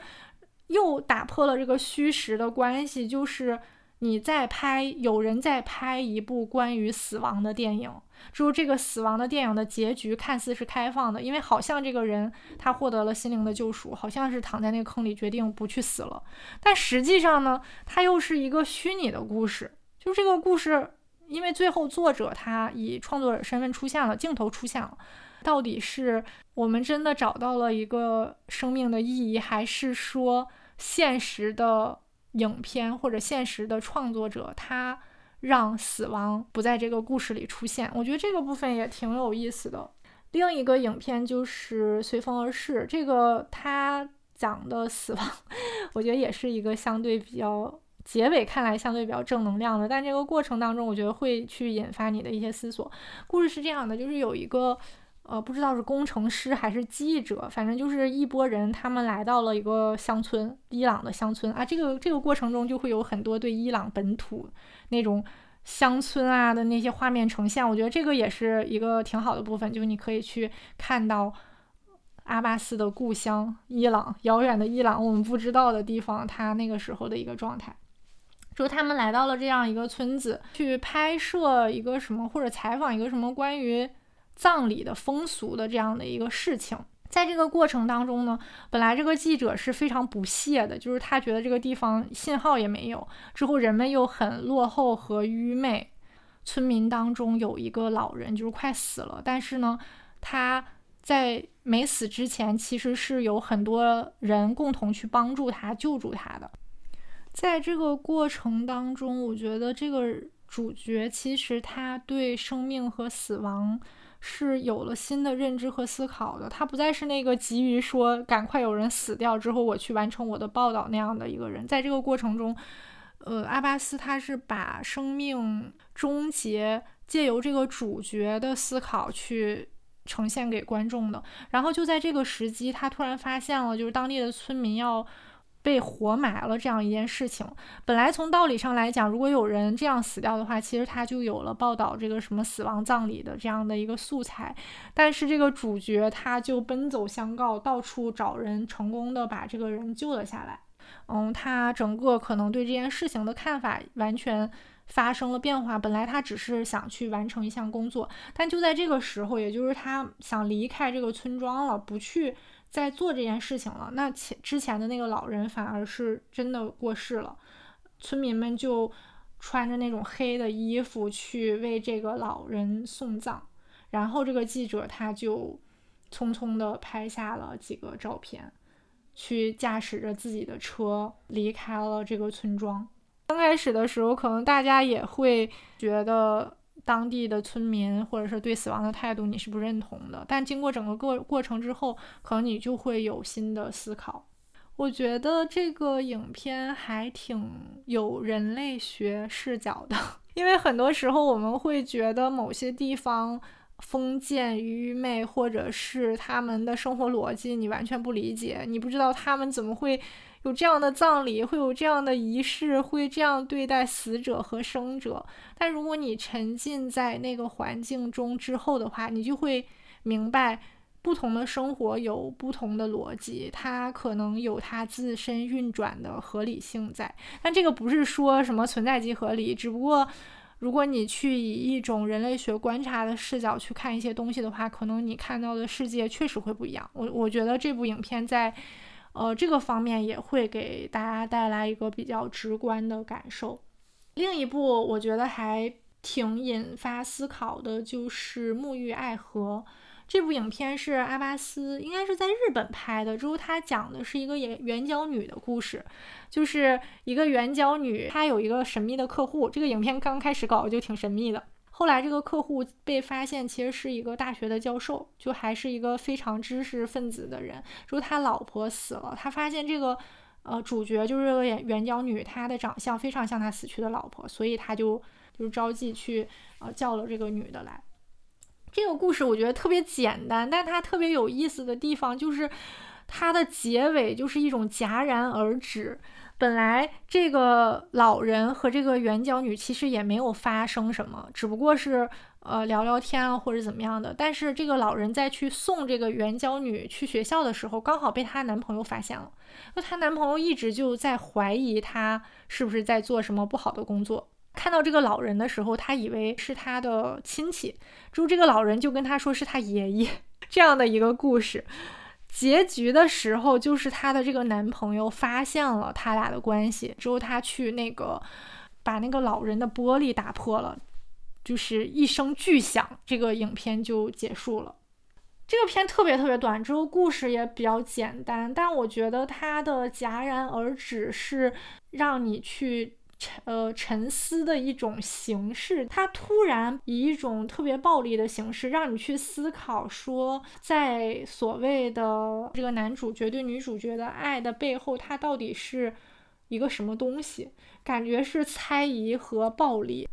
又打破了这个虚实的关系，就是你在拍，有人在拍一部关于死亡的电影。之后，这个死亡的电影的结局看似是开放的，因为好像这个人他获得了心灵的救赎，好像是躺在那个坑里决定不去死了。但实际上呢，它又是一个虚拟的故事。就这个故事，因为最后作者他以创作者身份出现了，镜头出现了，到底是我们真的找到了一个生命的意义，还是说现实的？影片或者现实的创作者，他让死亡不在这个故事里出现，我觉得这个部分也挺有意思的。另一个影片就是《随风而逝》，这个他讲的死亡，[laughs] 我觉得也是一个相对比较结尾看来相对比较正能量的，但这个过程当中，我觉得会去引发你的一些思索。故事是这样的，就是有一个。呃，不知道是工程师还是记者，反正就是一拨人，他们来到了一个乡村，伊朗的乡村啊。这个这个过程中就会有很多对伊朗本土那种乡村啊的那些画面呈现。我觉得这个也是一个挺好的部分，就是你可以去看到阿巴斯的故乡伊朗，遥远的伊朗，我们不知道的地方，他那个时候的一个状态。说他们来到了这样一个村子，去拍摄一个什么，或者采访一个什么关于。葬礼的风俗的这样的一个事情，在这个过程当中呢，本来这个记者是非常不屑的，就是他觉得这个地方信号也没有，之后人们又很落后和愚昧。村民当中有一个老人，就是快死了，但是呢，他在没死之前，其实是有很多人共同去帮助他、救助他的。在这个过程当中，我觉得这个主角其实他对生命和死亡。是有了新的认知和思考的，他不再是那个急于说赶快有人死掉之后我去完成我的报道那样的一个人。在这个过程中，呃，阿巴斯他是把生命终结借由这个主角的思考去呈现给观众的。然后就在这个时机，他突然发现了，就是当地的村民要。被活埋了这样一件事情，本来从道理上来讲，如果有人这样死掉的话，其实他就有了报道这个什么死亡葬礼的这样的一个素材。但是这个主角他就奔走相告，到处找人，成功的把这个人救了下来。嗯，他整个可能对这件事情的看法完全发生了变化。本来他只是想去完成一项工作，但就在这个时候，也就是他想离开这个村庄了，不去。在做这件事情了，那前之前的那个老人反而是真的过世了，村民们就穿着那种黑的衣服去为这个老人送葬，然后这个记者他就匆匆的拍下了几个照片，去驾驶着自己的车离开了这个村庄。刚开始的时候，可能大家也会觉得。当地的村民或者是对死亡的态度，你是不认同的。但经过整个过过程之后，可能你就会有新的思考。我觉得这个影片还挺有人类学视角的，[laughs] 因为很多时候我们会觉得某些地方封建愚昧，或者是他们的生活逻辑你完全不理解，你不知道他们怎么会。有这样的葬礼，会有这样的仪式，会这样对待死者和生者。但如果你沉浸在那个环境中之后的话，你就会明白，不同的生活有不同的逻辑，它可能有它自身运转的合理性在。但这个不是说什么存在即合理，只不过如果你去以一种人类学观察的视角去看一些东西的话，可能你看到的世界确实会不一样。我我觉得这部影片在。呃，这个方面也会给大家带来一个比较直观的感受。另一部我觉得还挺引发思考的，就是《沐浴爱河》这部影片是阿巴斯应该是在日本拍的，之后他讲的是一个圆圆角女的故事，就是一个圆角女，她有一个神秘的客户。这个影片刚开始搞就挺神秘的。后来这个客户被发现，其实是一个大学的教授，就还是一个非常知识分子的人。说他老婆死了，他发现这个呃主角就是这个援交女，她的长相非常像他死去的老婆，所以他就就是着急去呃叫了这个女的来。这个故事我觉得特别简单，但它特别有意思的地方就是它的结尾就是一种戛然而止。本来这个老人和这个圆角女其实也没有发生什么，只不过是呃聊聊天啊或者怎么样的。但是这个老人在去送这个圆角女去学校的时候，刚好被她男朋友发现了。那她男朋友一直就在怀疑她是不是在做什么不好的工作。看到这个老人的时候，他以为是他的亲戚，之后这个老人就跟他说是他爷爷，这样的一个故事。结局的时候，就是她的这个男朋友发现了他俩的关系之后，他去那个把那个老人的玻璃打破了，就是一声巨响，这个影片就结束了。这个片特别特别短，之后故事也比较简单，但我觉得它的戛然而止是让你去。呃，沉思的一种形式，它突然以一种特别暴力的形式，让你去思考说，在所谓的这个男主角对女主角的爱的背后，它到底是一个什么东西？感觉是猜疑和暴力。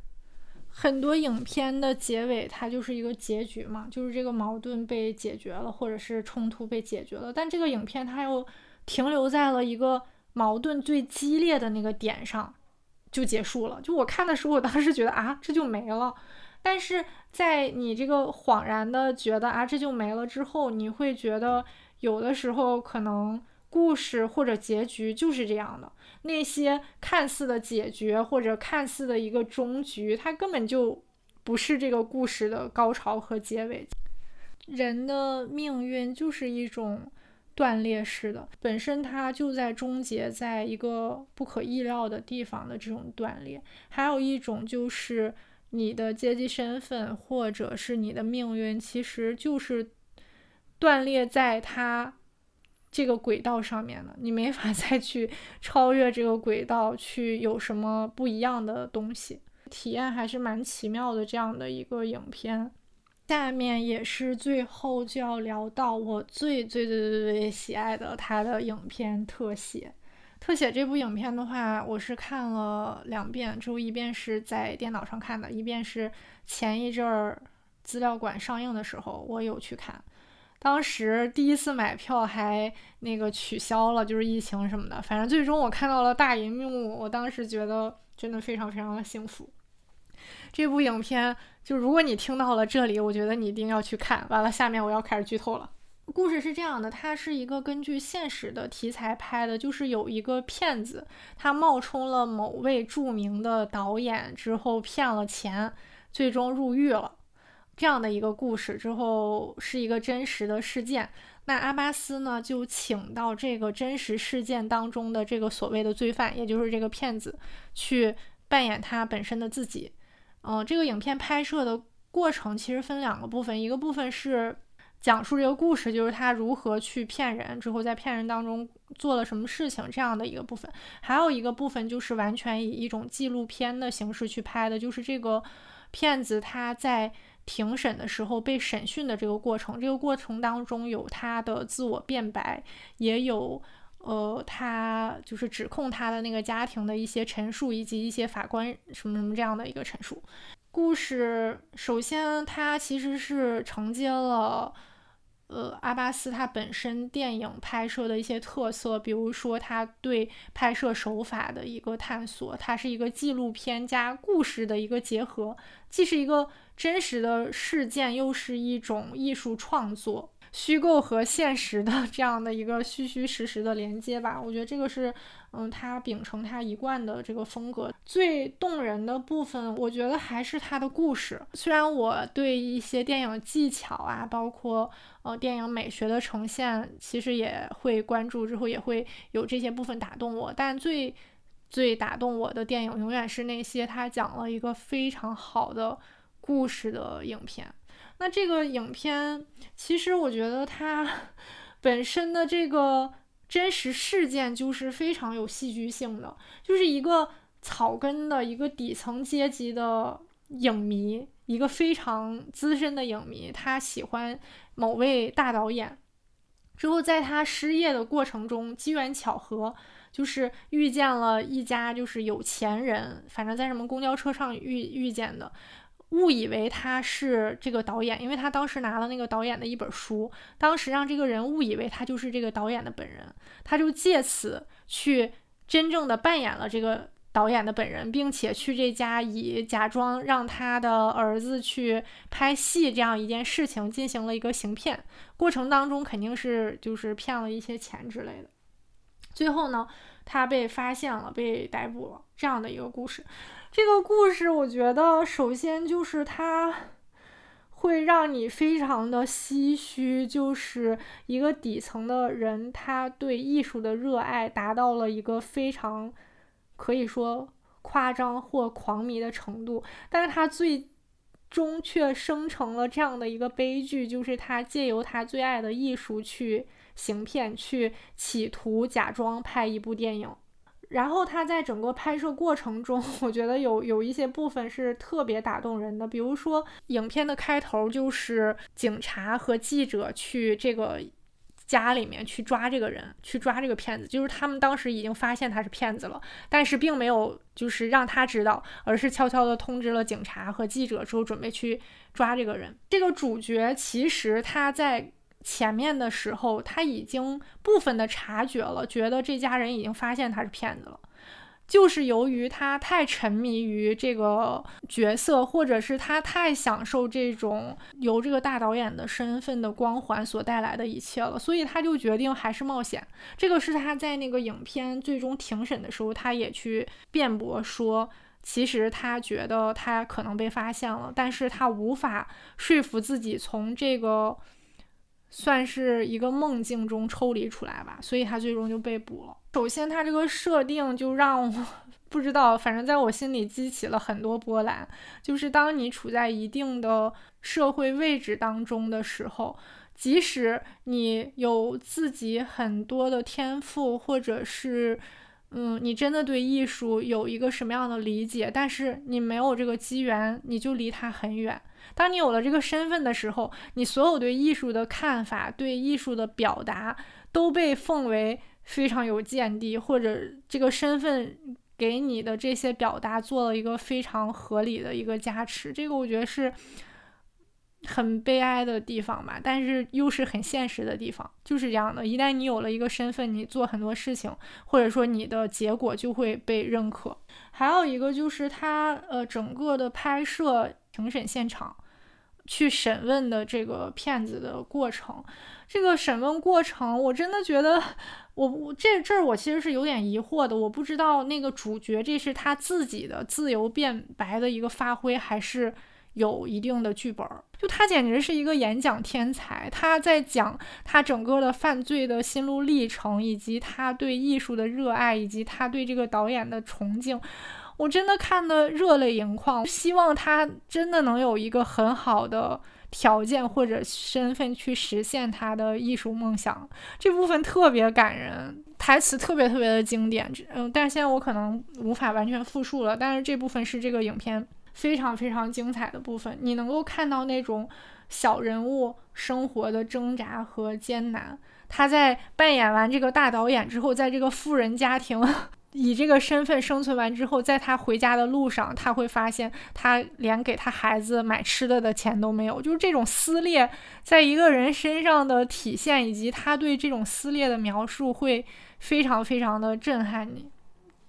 很多影片的结尾，它就是一个结局嘛，就是这个矛盾被解决了，或者是冲突被解决了。但这个影片它又停留在了一个矛盾最激烈的那个点上。就结束了。就我看的时候，我当时觉得啊，这就没了。但是在你这个恍然的觉得啊，这就没了之后，你会觉得有的时候可能故事或者结局就是这样的。那些看似的解决或者看似的一个终局，它根本就不是这个故事的高潮和结尾。人的命运就是一种。断裂式的，本身它就在终结在一个不可意料的地方的这种断裂。还有一种就是你的阶级身份或者是你的命运，其实就是断裂在它这个轨道上面的，你没法再去超越这个轨道，去有什么不一样的东西。体验还是蛮奇妙的，这样的一个影片。下面也是最后就要聊到我最最最最最喜爱的他的影片特写。特写这部影片的话，我是看了两遍，之后一遍是在电脑上看的，一遍是前一阵儿资料馆上映的时候我有去看。当时第一次买票还那个取消了，就是疫情什么的。反正最终我看到了大银幕，我当时觉得真的非常非常的幸福。这部影片。就如果你听到了这里，我觉得你一定要去看。完了，下面我要开始剧透了。故事是这样的，它是一个根据现实的题材拍的，就是有一个骗子，他冒充了某位著名的导演之后骗了钱，最终入狱了。这样的一个故事之后是一个真实的事件。那阿巴斯呢，就请到这个真实事件当中的这个所谓的罪犯，也就是这个骗子，去扮演他本身的自己。嗯，这个影片拍摄的过程其实分两个部分，一个部分是讲述这个故事，就是他如何去骗人，之后在骗人当中做了什么事情这样的一个部分；还有一个部分就是完全以一种纪录片的形式去拍的，就是这个骗子他在庭审的时候被审讯的这个过程，这个过程当中有他的自我辩白，也有。呃，他就是指控他的那个家庭的一些陈述，以及一些法官什么什么这样的一个陈述。故事首先，它其实是承接了呃阿巴斯他本身电影拍摄的一些特色，比如说他对拍摄手法的一个探索，它是一个纪录片加故事的一个结合，既是一个真实的事件，又是一种艺术创作。虚构和现实的这样的一个虚虚实实的连接吧，我觉得这个是，嗯，他秉承他一贯的这个风格。最动人的部分，我觉得还是他的故事。虽然我对一些电影技巧啊，包括呃电影美学的呈现，其实也会关注，之后也会有这些部分打动我，但最最打动我的电影，永远是那些他讲了一个非常好的故事的影片。那这个影片，其实我觉得它 [laughs] 本身的这个真实事件就是非常有戏剧性的，就是一个草根的一个底层阶级的影迷，一个非常资深的影迷，他喜欢某位大导演，之后在他失业的过程中，机缘巧合，就是遇见了一家就是有钱人，反正在什么公交车上遇遇见的。误以为他是这个导演，因为他当时拿了那个导演的一本书，当时让这个人误以为他就是这个导演的本人，他就借此去真正的扮演了这个导演的本人，并且去这家以假装让他的儿子去拍戏这样一件事情进行了一个行骗，过程当中肯定是就是骗了一些钱之类的。最后呢，他被发现了，被逮捕了，这样的一个故事。这个故事我觉得，首先就是他。会让你非常的唏嘘，就是一个底层的人，他对艺术的热爱达到了一个非常可以说夸张或狂迷的程度，但是他最终却生成了这样的一个悲剧，就是他借由他最爱的艺术去行骗，去企图假装拍一部电影。然后他在整个拍摄过程中，[laughs] 我觉得有有一些部分是特别打动人的。比如说，影片的开头就是警察和记者去这个家里面去抓这个人，去抓这个骗子。就是他们当时已经发现他是骗子了，但是并没有就是让他知道，而是悄悄地通知了警察和记者之后，准备去抓这个人。这个主角其实他在。前面的时候，他已经部分的察觉了，觉得这家人已经发现他是骗子了，就是由于他太沉迷于这个角色，或者是他太享受这种由这个大导演的身份的光环所带来的一切了，所以他就决定还是冒险。这个是他在那个影片最终庭审的时候，他也去辩驳说，其实他觉得他可能被发现了，但是他无法说服自己从这个。算是一个梦境中抽离出来吧，所以他最终就被捕了。首先，他这个设定就让我 [laughs] 不知道，反正在我心里激起了很多波澜。就是当你处在一定的社会位置当中的时候，即使你有自己很多的天赋，或者是。嗯，你真的对艺术有一个什么样的理解？但是你没有这个机缘，你就离它很远。当你有了这个身份的时候，你所有对艺术的看法、对艺术的表达都被奉为非常有见地，或者这个身份给你的这些表达做了一个非常合理的一个加持。这个我觉得是。很悲哀的地方吧，但是又是很现实的地方，就是这样的。一旦你有了一个身份，你做很多事情，或者说你的结果就会被认可。还有一个就是他呃整个的拍摄庭审现场，去审问的这个骗子的过程，这个审问过程，我真的觉得我我这这儿我其实是有点疑惑的，我不知道那个主角这是他自己的自由辩白的一个发挥，还是。有一定的剧本，就他简直是一个演讲天才。他在讲他整个的犯罪的心路历程，以及他对艺术的热爱，以及他对这个导演的崇敬。我真的看得热泪盈眶，希望他真的能有一个很好的条件或者身份去实现他的艺术梦想。这部分特别感人，台词特别特别的经典。嗯，但是现在我可能无法完全复述了。但是这部分是这个影片。非常非常精彩的部分，你能够看到那种小人物生活的挣扎和艰难。他在扮演完这个大导演之后，在这个富人家庭 [laughs] 以这个身份生存完之后，在他回家的路上，他会发现他连给他孩子买吃的的钱都没有。就是这种撕裂在一个人身上的体现，以及他对这种撕裂的描述，会非常非常的震撼你。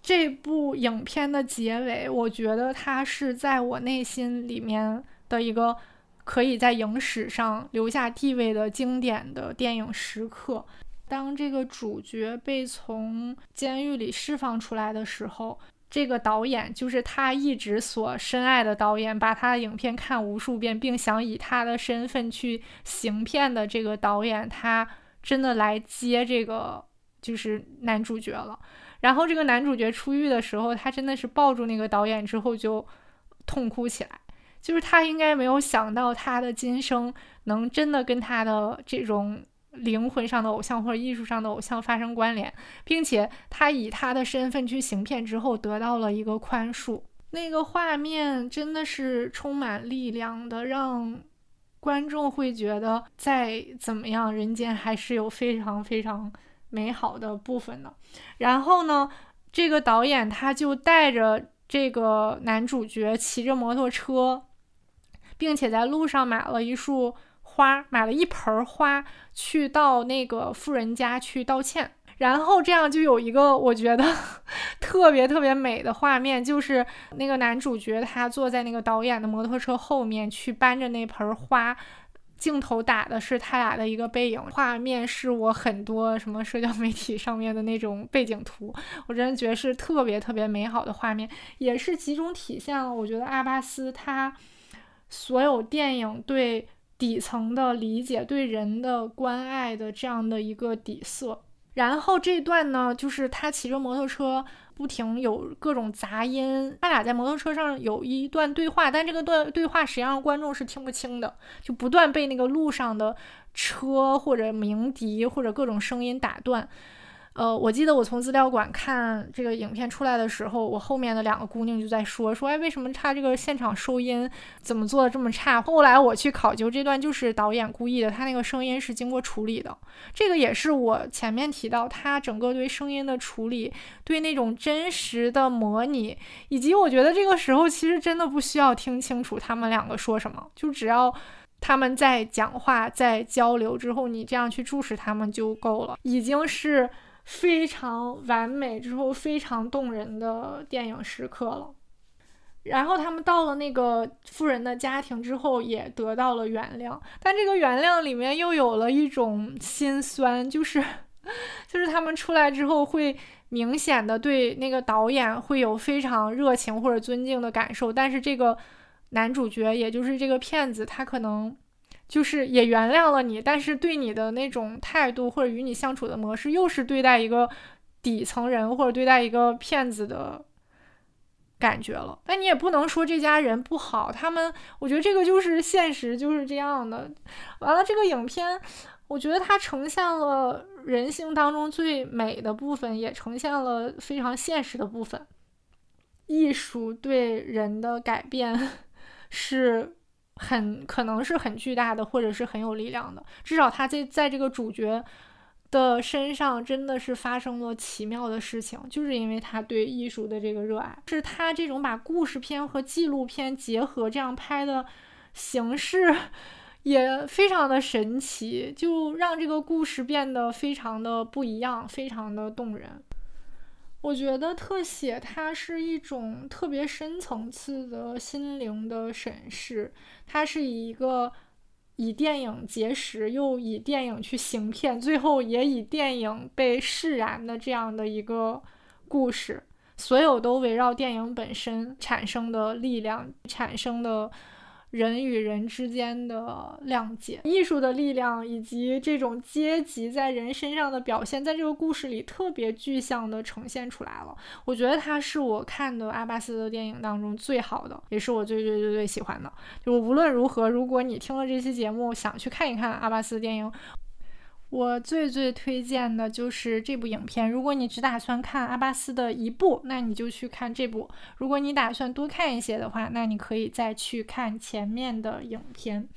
这部影片的结尾，我觉得它是在我内心里面的一个可以在影史上留下地位的经典的电影时刻。当这个主角被从监狱里释放出来的时候，这个导演就是他一直所深爱的导演，把他的影片看无数遍，并想以他的身份去行骗的这个导演，他真的来接这个就是男主角了。然后这个男主角出狱的时候，他真的是抱住那个导演之后就痛哭起来，就是他应该没有想到他的今生能真的跟他的这种灵魂上的偶像或者艺术上的偶像发生关联，并且他以他的身份去行骗之后得到了一个宽恕，那个画面真的是充满力量的，让观众会觉得再怎么样，人间还是有非常非常。美好的部分呢，然后呢，这个导演他就带着这个男主角骑着摩托车，并且在路上买了一束花，买了一盆花，去到那个富人家去道歉。然后这样就有一个我觉得 [laughs] 特别特别美的画面，就是那个男主角他坐在那个导演的摩托车后面去搬着那盆花。镜头打的是他俩的一个背影，画面是我很多什么社交媒体上面的那种背景图，我真的觉得是特别特别美好的画面，也是集中体现了我觉得阿巴斯他所有电影对底层的理解、对人的关爱的这样的一个底色。然后这段呢，就是他骑着摩托车。不停有各种杂音，他俩在摩托车上有一段对话，但这个段对话实际上观众是听不清的，就不断被那个路上的车或者鸣笛或者各种声音打断。呃，我记得我从资料馆看这个影片出来的时候，我后面的两个姑娘就在说说，哎，为什么他这个现场收音怎么做的这么差？后来我去考究，这段就是导演故意的，他那个声音是经过处理的。这个也是我前面提到，他整个对声音的处理，对那种真实的模拟，以及我觉得这个时候其实真的不需要听清楚他们两个说什么，就只要他们在讲话、在交流之后，你这样去注视他们就够了，已经是。非常完美之后非常动人的电影时刻了，然后他们到了那个富人的家庭之后也得到了原谅，但这个原谅里面又有了一种心酸，就是 [laughs] 就是他们出来之后会明显的对那个导演会有非常热情或者尊敬的感受，但是这个男主角也就是这个骗子他可能。就是也原谅了你，但是对你的那种态度或者与你相处的模式，又是对待一个底层人或者对待一个骗子的感觉了。但你也不能说这家人不好，他们，我觉得这个就是现实就是这样的。完了，这个影片，我觉得它呈现了人性当中最美的部分，也呈现了非常现实的部分。艺术对人的改变 [laughs] 是。很可能是很巨大的，或者是很有力量的。至少他在在这个主角的身上真的是发生了奇妙的事情，就是因为他对艺术的这个热爱，是他这种把故事片和纪录片结合这样拍的形式也非常的神奇，就让这个故事变得非常的不一样，非常的动人。我觉得特写它是一种特别深层次的心灵的审视，它是以一个以电影结识，又以电影去行骗，最后也以电影被释然的这样的一个故事，所有都围绕电影本身产生的力量产生的。人与人之间的谅解、艺术的力量，以及这种阶级在人身上的表现，在这个故事里特别具象的呈现出来了。我觉得它是我看的阿巴斯的电影当中最好的，也是我最最最最喜欢的。就无论如何，如果你听了这期节目想去看一看阿巴斯的电影。我最最推荐的就是这部影片。如果你只打算看阿巴斯的一部，那你就去看这部；如果你打算多看一些的话，那你可以再去看前面的影片。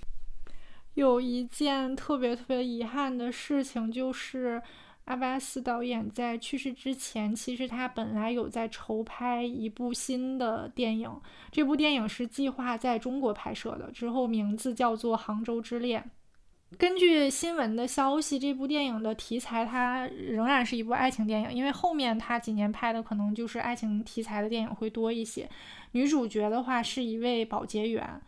有一件特别特别遗憾的事情，就是阿巴斯导演在去世之前，其实他本来有在筹拍一部新的电影，这部电影是计划在中国拍摄的，之后名字叫做《杭州之恋》。根据新闻的消息，这部电影的题材它仍然是一部爱情电影，因为后面他几年拍的可能就是爱情题材的电影会多一些。女主角的话是一位保洁员，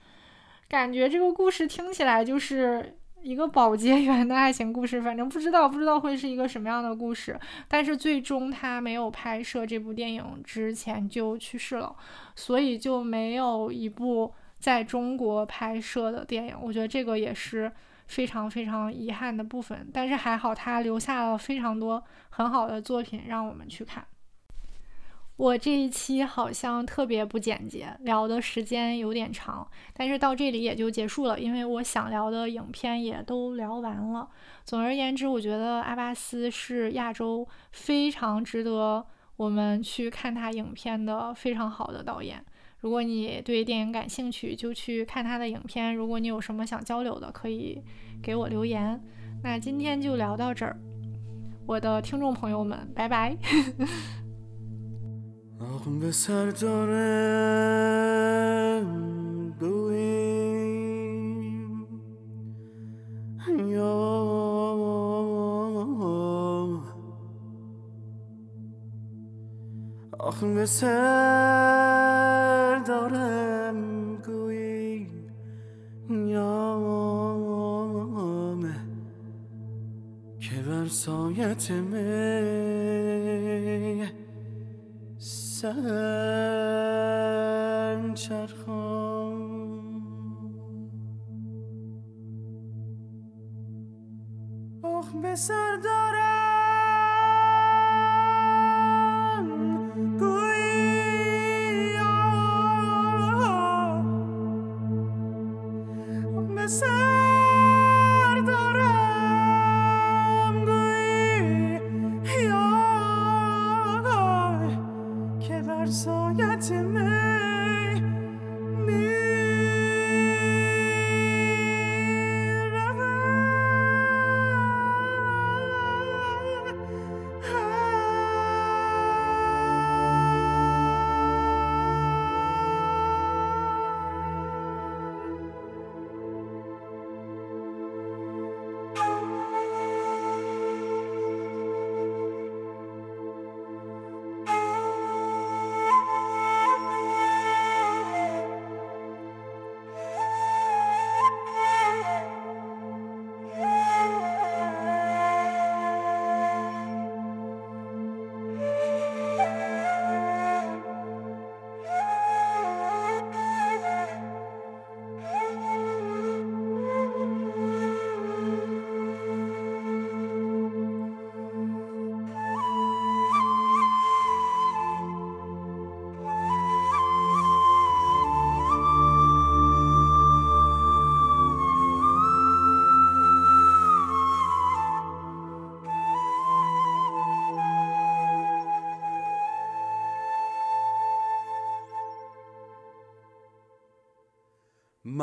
感觉这个故事听起来就是一个保洁员的爱情故事，反正不知道不知道会是一个什么样的故事。但是最终他没有拍摄这部电影之前就去世了，所以就没有一部在中国拍摄的电影。我觉得这个也是。非常非常遗憾的部分，但是还好他留下了非常多很好的作品让我们去看。我这一期好像特别不简洁，聊的时间有点长，但是到这里也就结束了，因为我想聊的影片也都聊完了。总而言之，我觉得阿巴斯是亚洲非常值得我们去看他影片的非常好的导演。如果你对电影感兴趣，就去看他的影片。如果你有什么想交流的，可以给我留言。那今天就聊到这儿，我的听众朋友们，拜拜。[laughs] به سر دارم گویی یامه که بر سایت می سر چرخان به سر دارم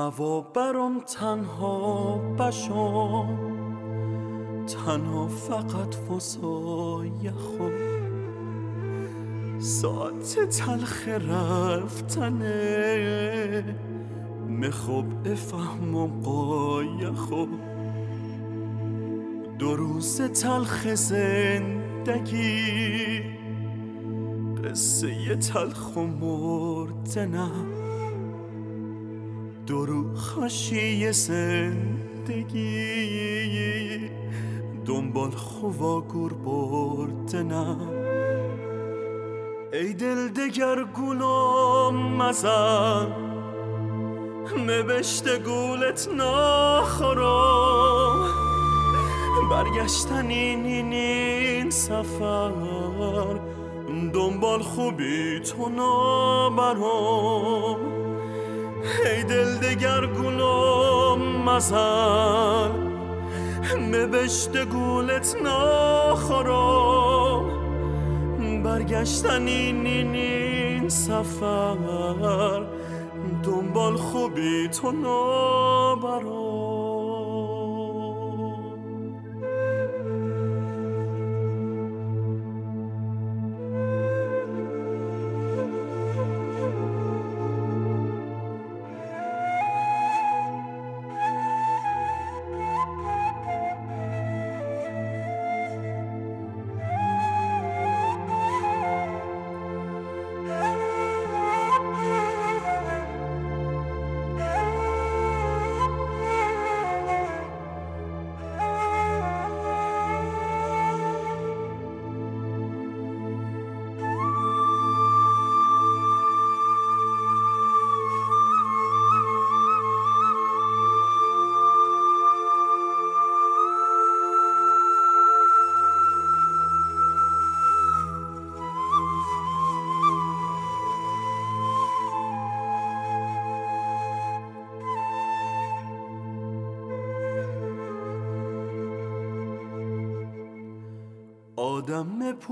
موا برام تنها بشم تنها فقط واسای خود. ساعت تلخ رفتنه مخوب افهمم قای خوب. دو روز تلخ زندگی قصه تلخ و مردنم درو خاشی زندگی. دنبال خوا گور بردنم ای دل دگر گولم مزن. مبشت گولت نخورم. برگشتن این این سفر. دنبال خوبی تو نبرم. ای دل دگر گلم مزن مبشت گولت نخورم برگشتن این این این سفر دنبال خوبی تو نبرم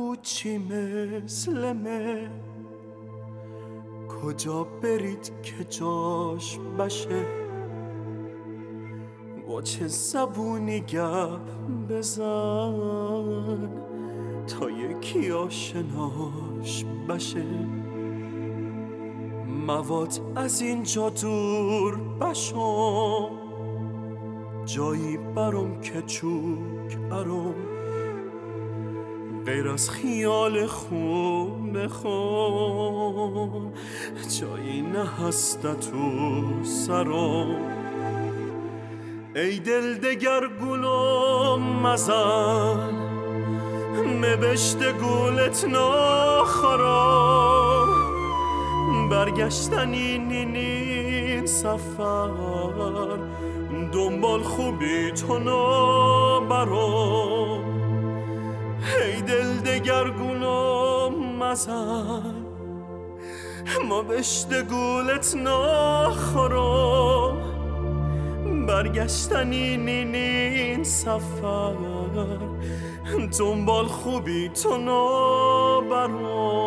پوچی مثل من. کجا برید که جاش بشه؟ با چه زبونی گپ بزن؟ تا یکی آشناش بشه. مواد از اینجا دور بشم جایی برام که چوک ارم غیر از خیال خون بخون جایی نه هست تو سرم ای دل دگر گلم مزن. مبشت گولت نخورم برگشتنی نینین سفر. دنبال خوبی تو نبرم ای دل دگرگونم مزن ما بشت گولت نخورم برگشتنی نینین سفر دنبال خوبی تو نبرم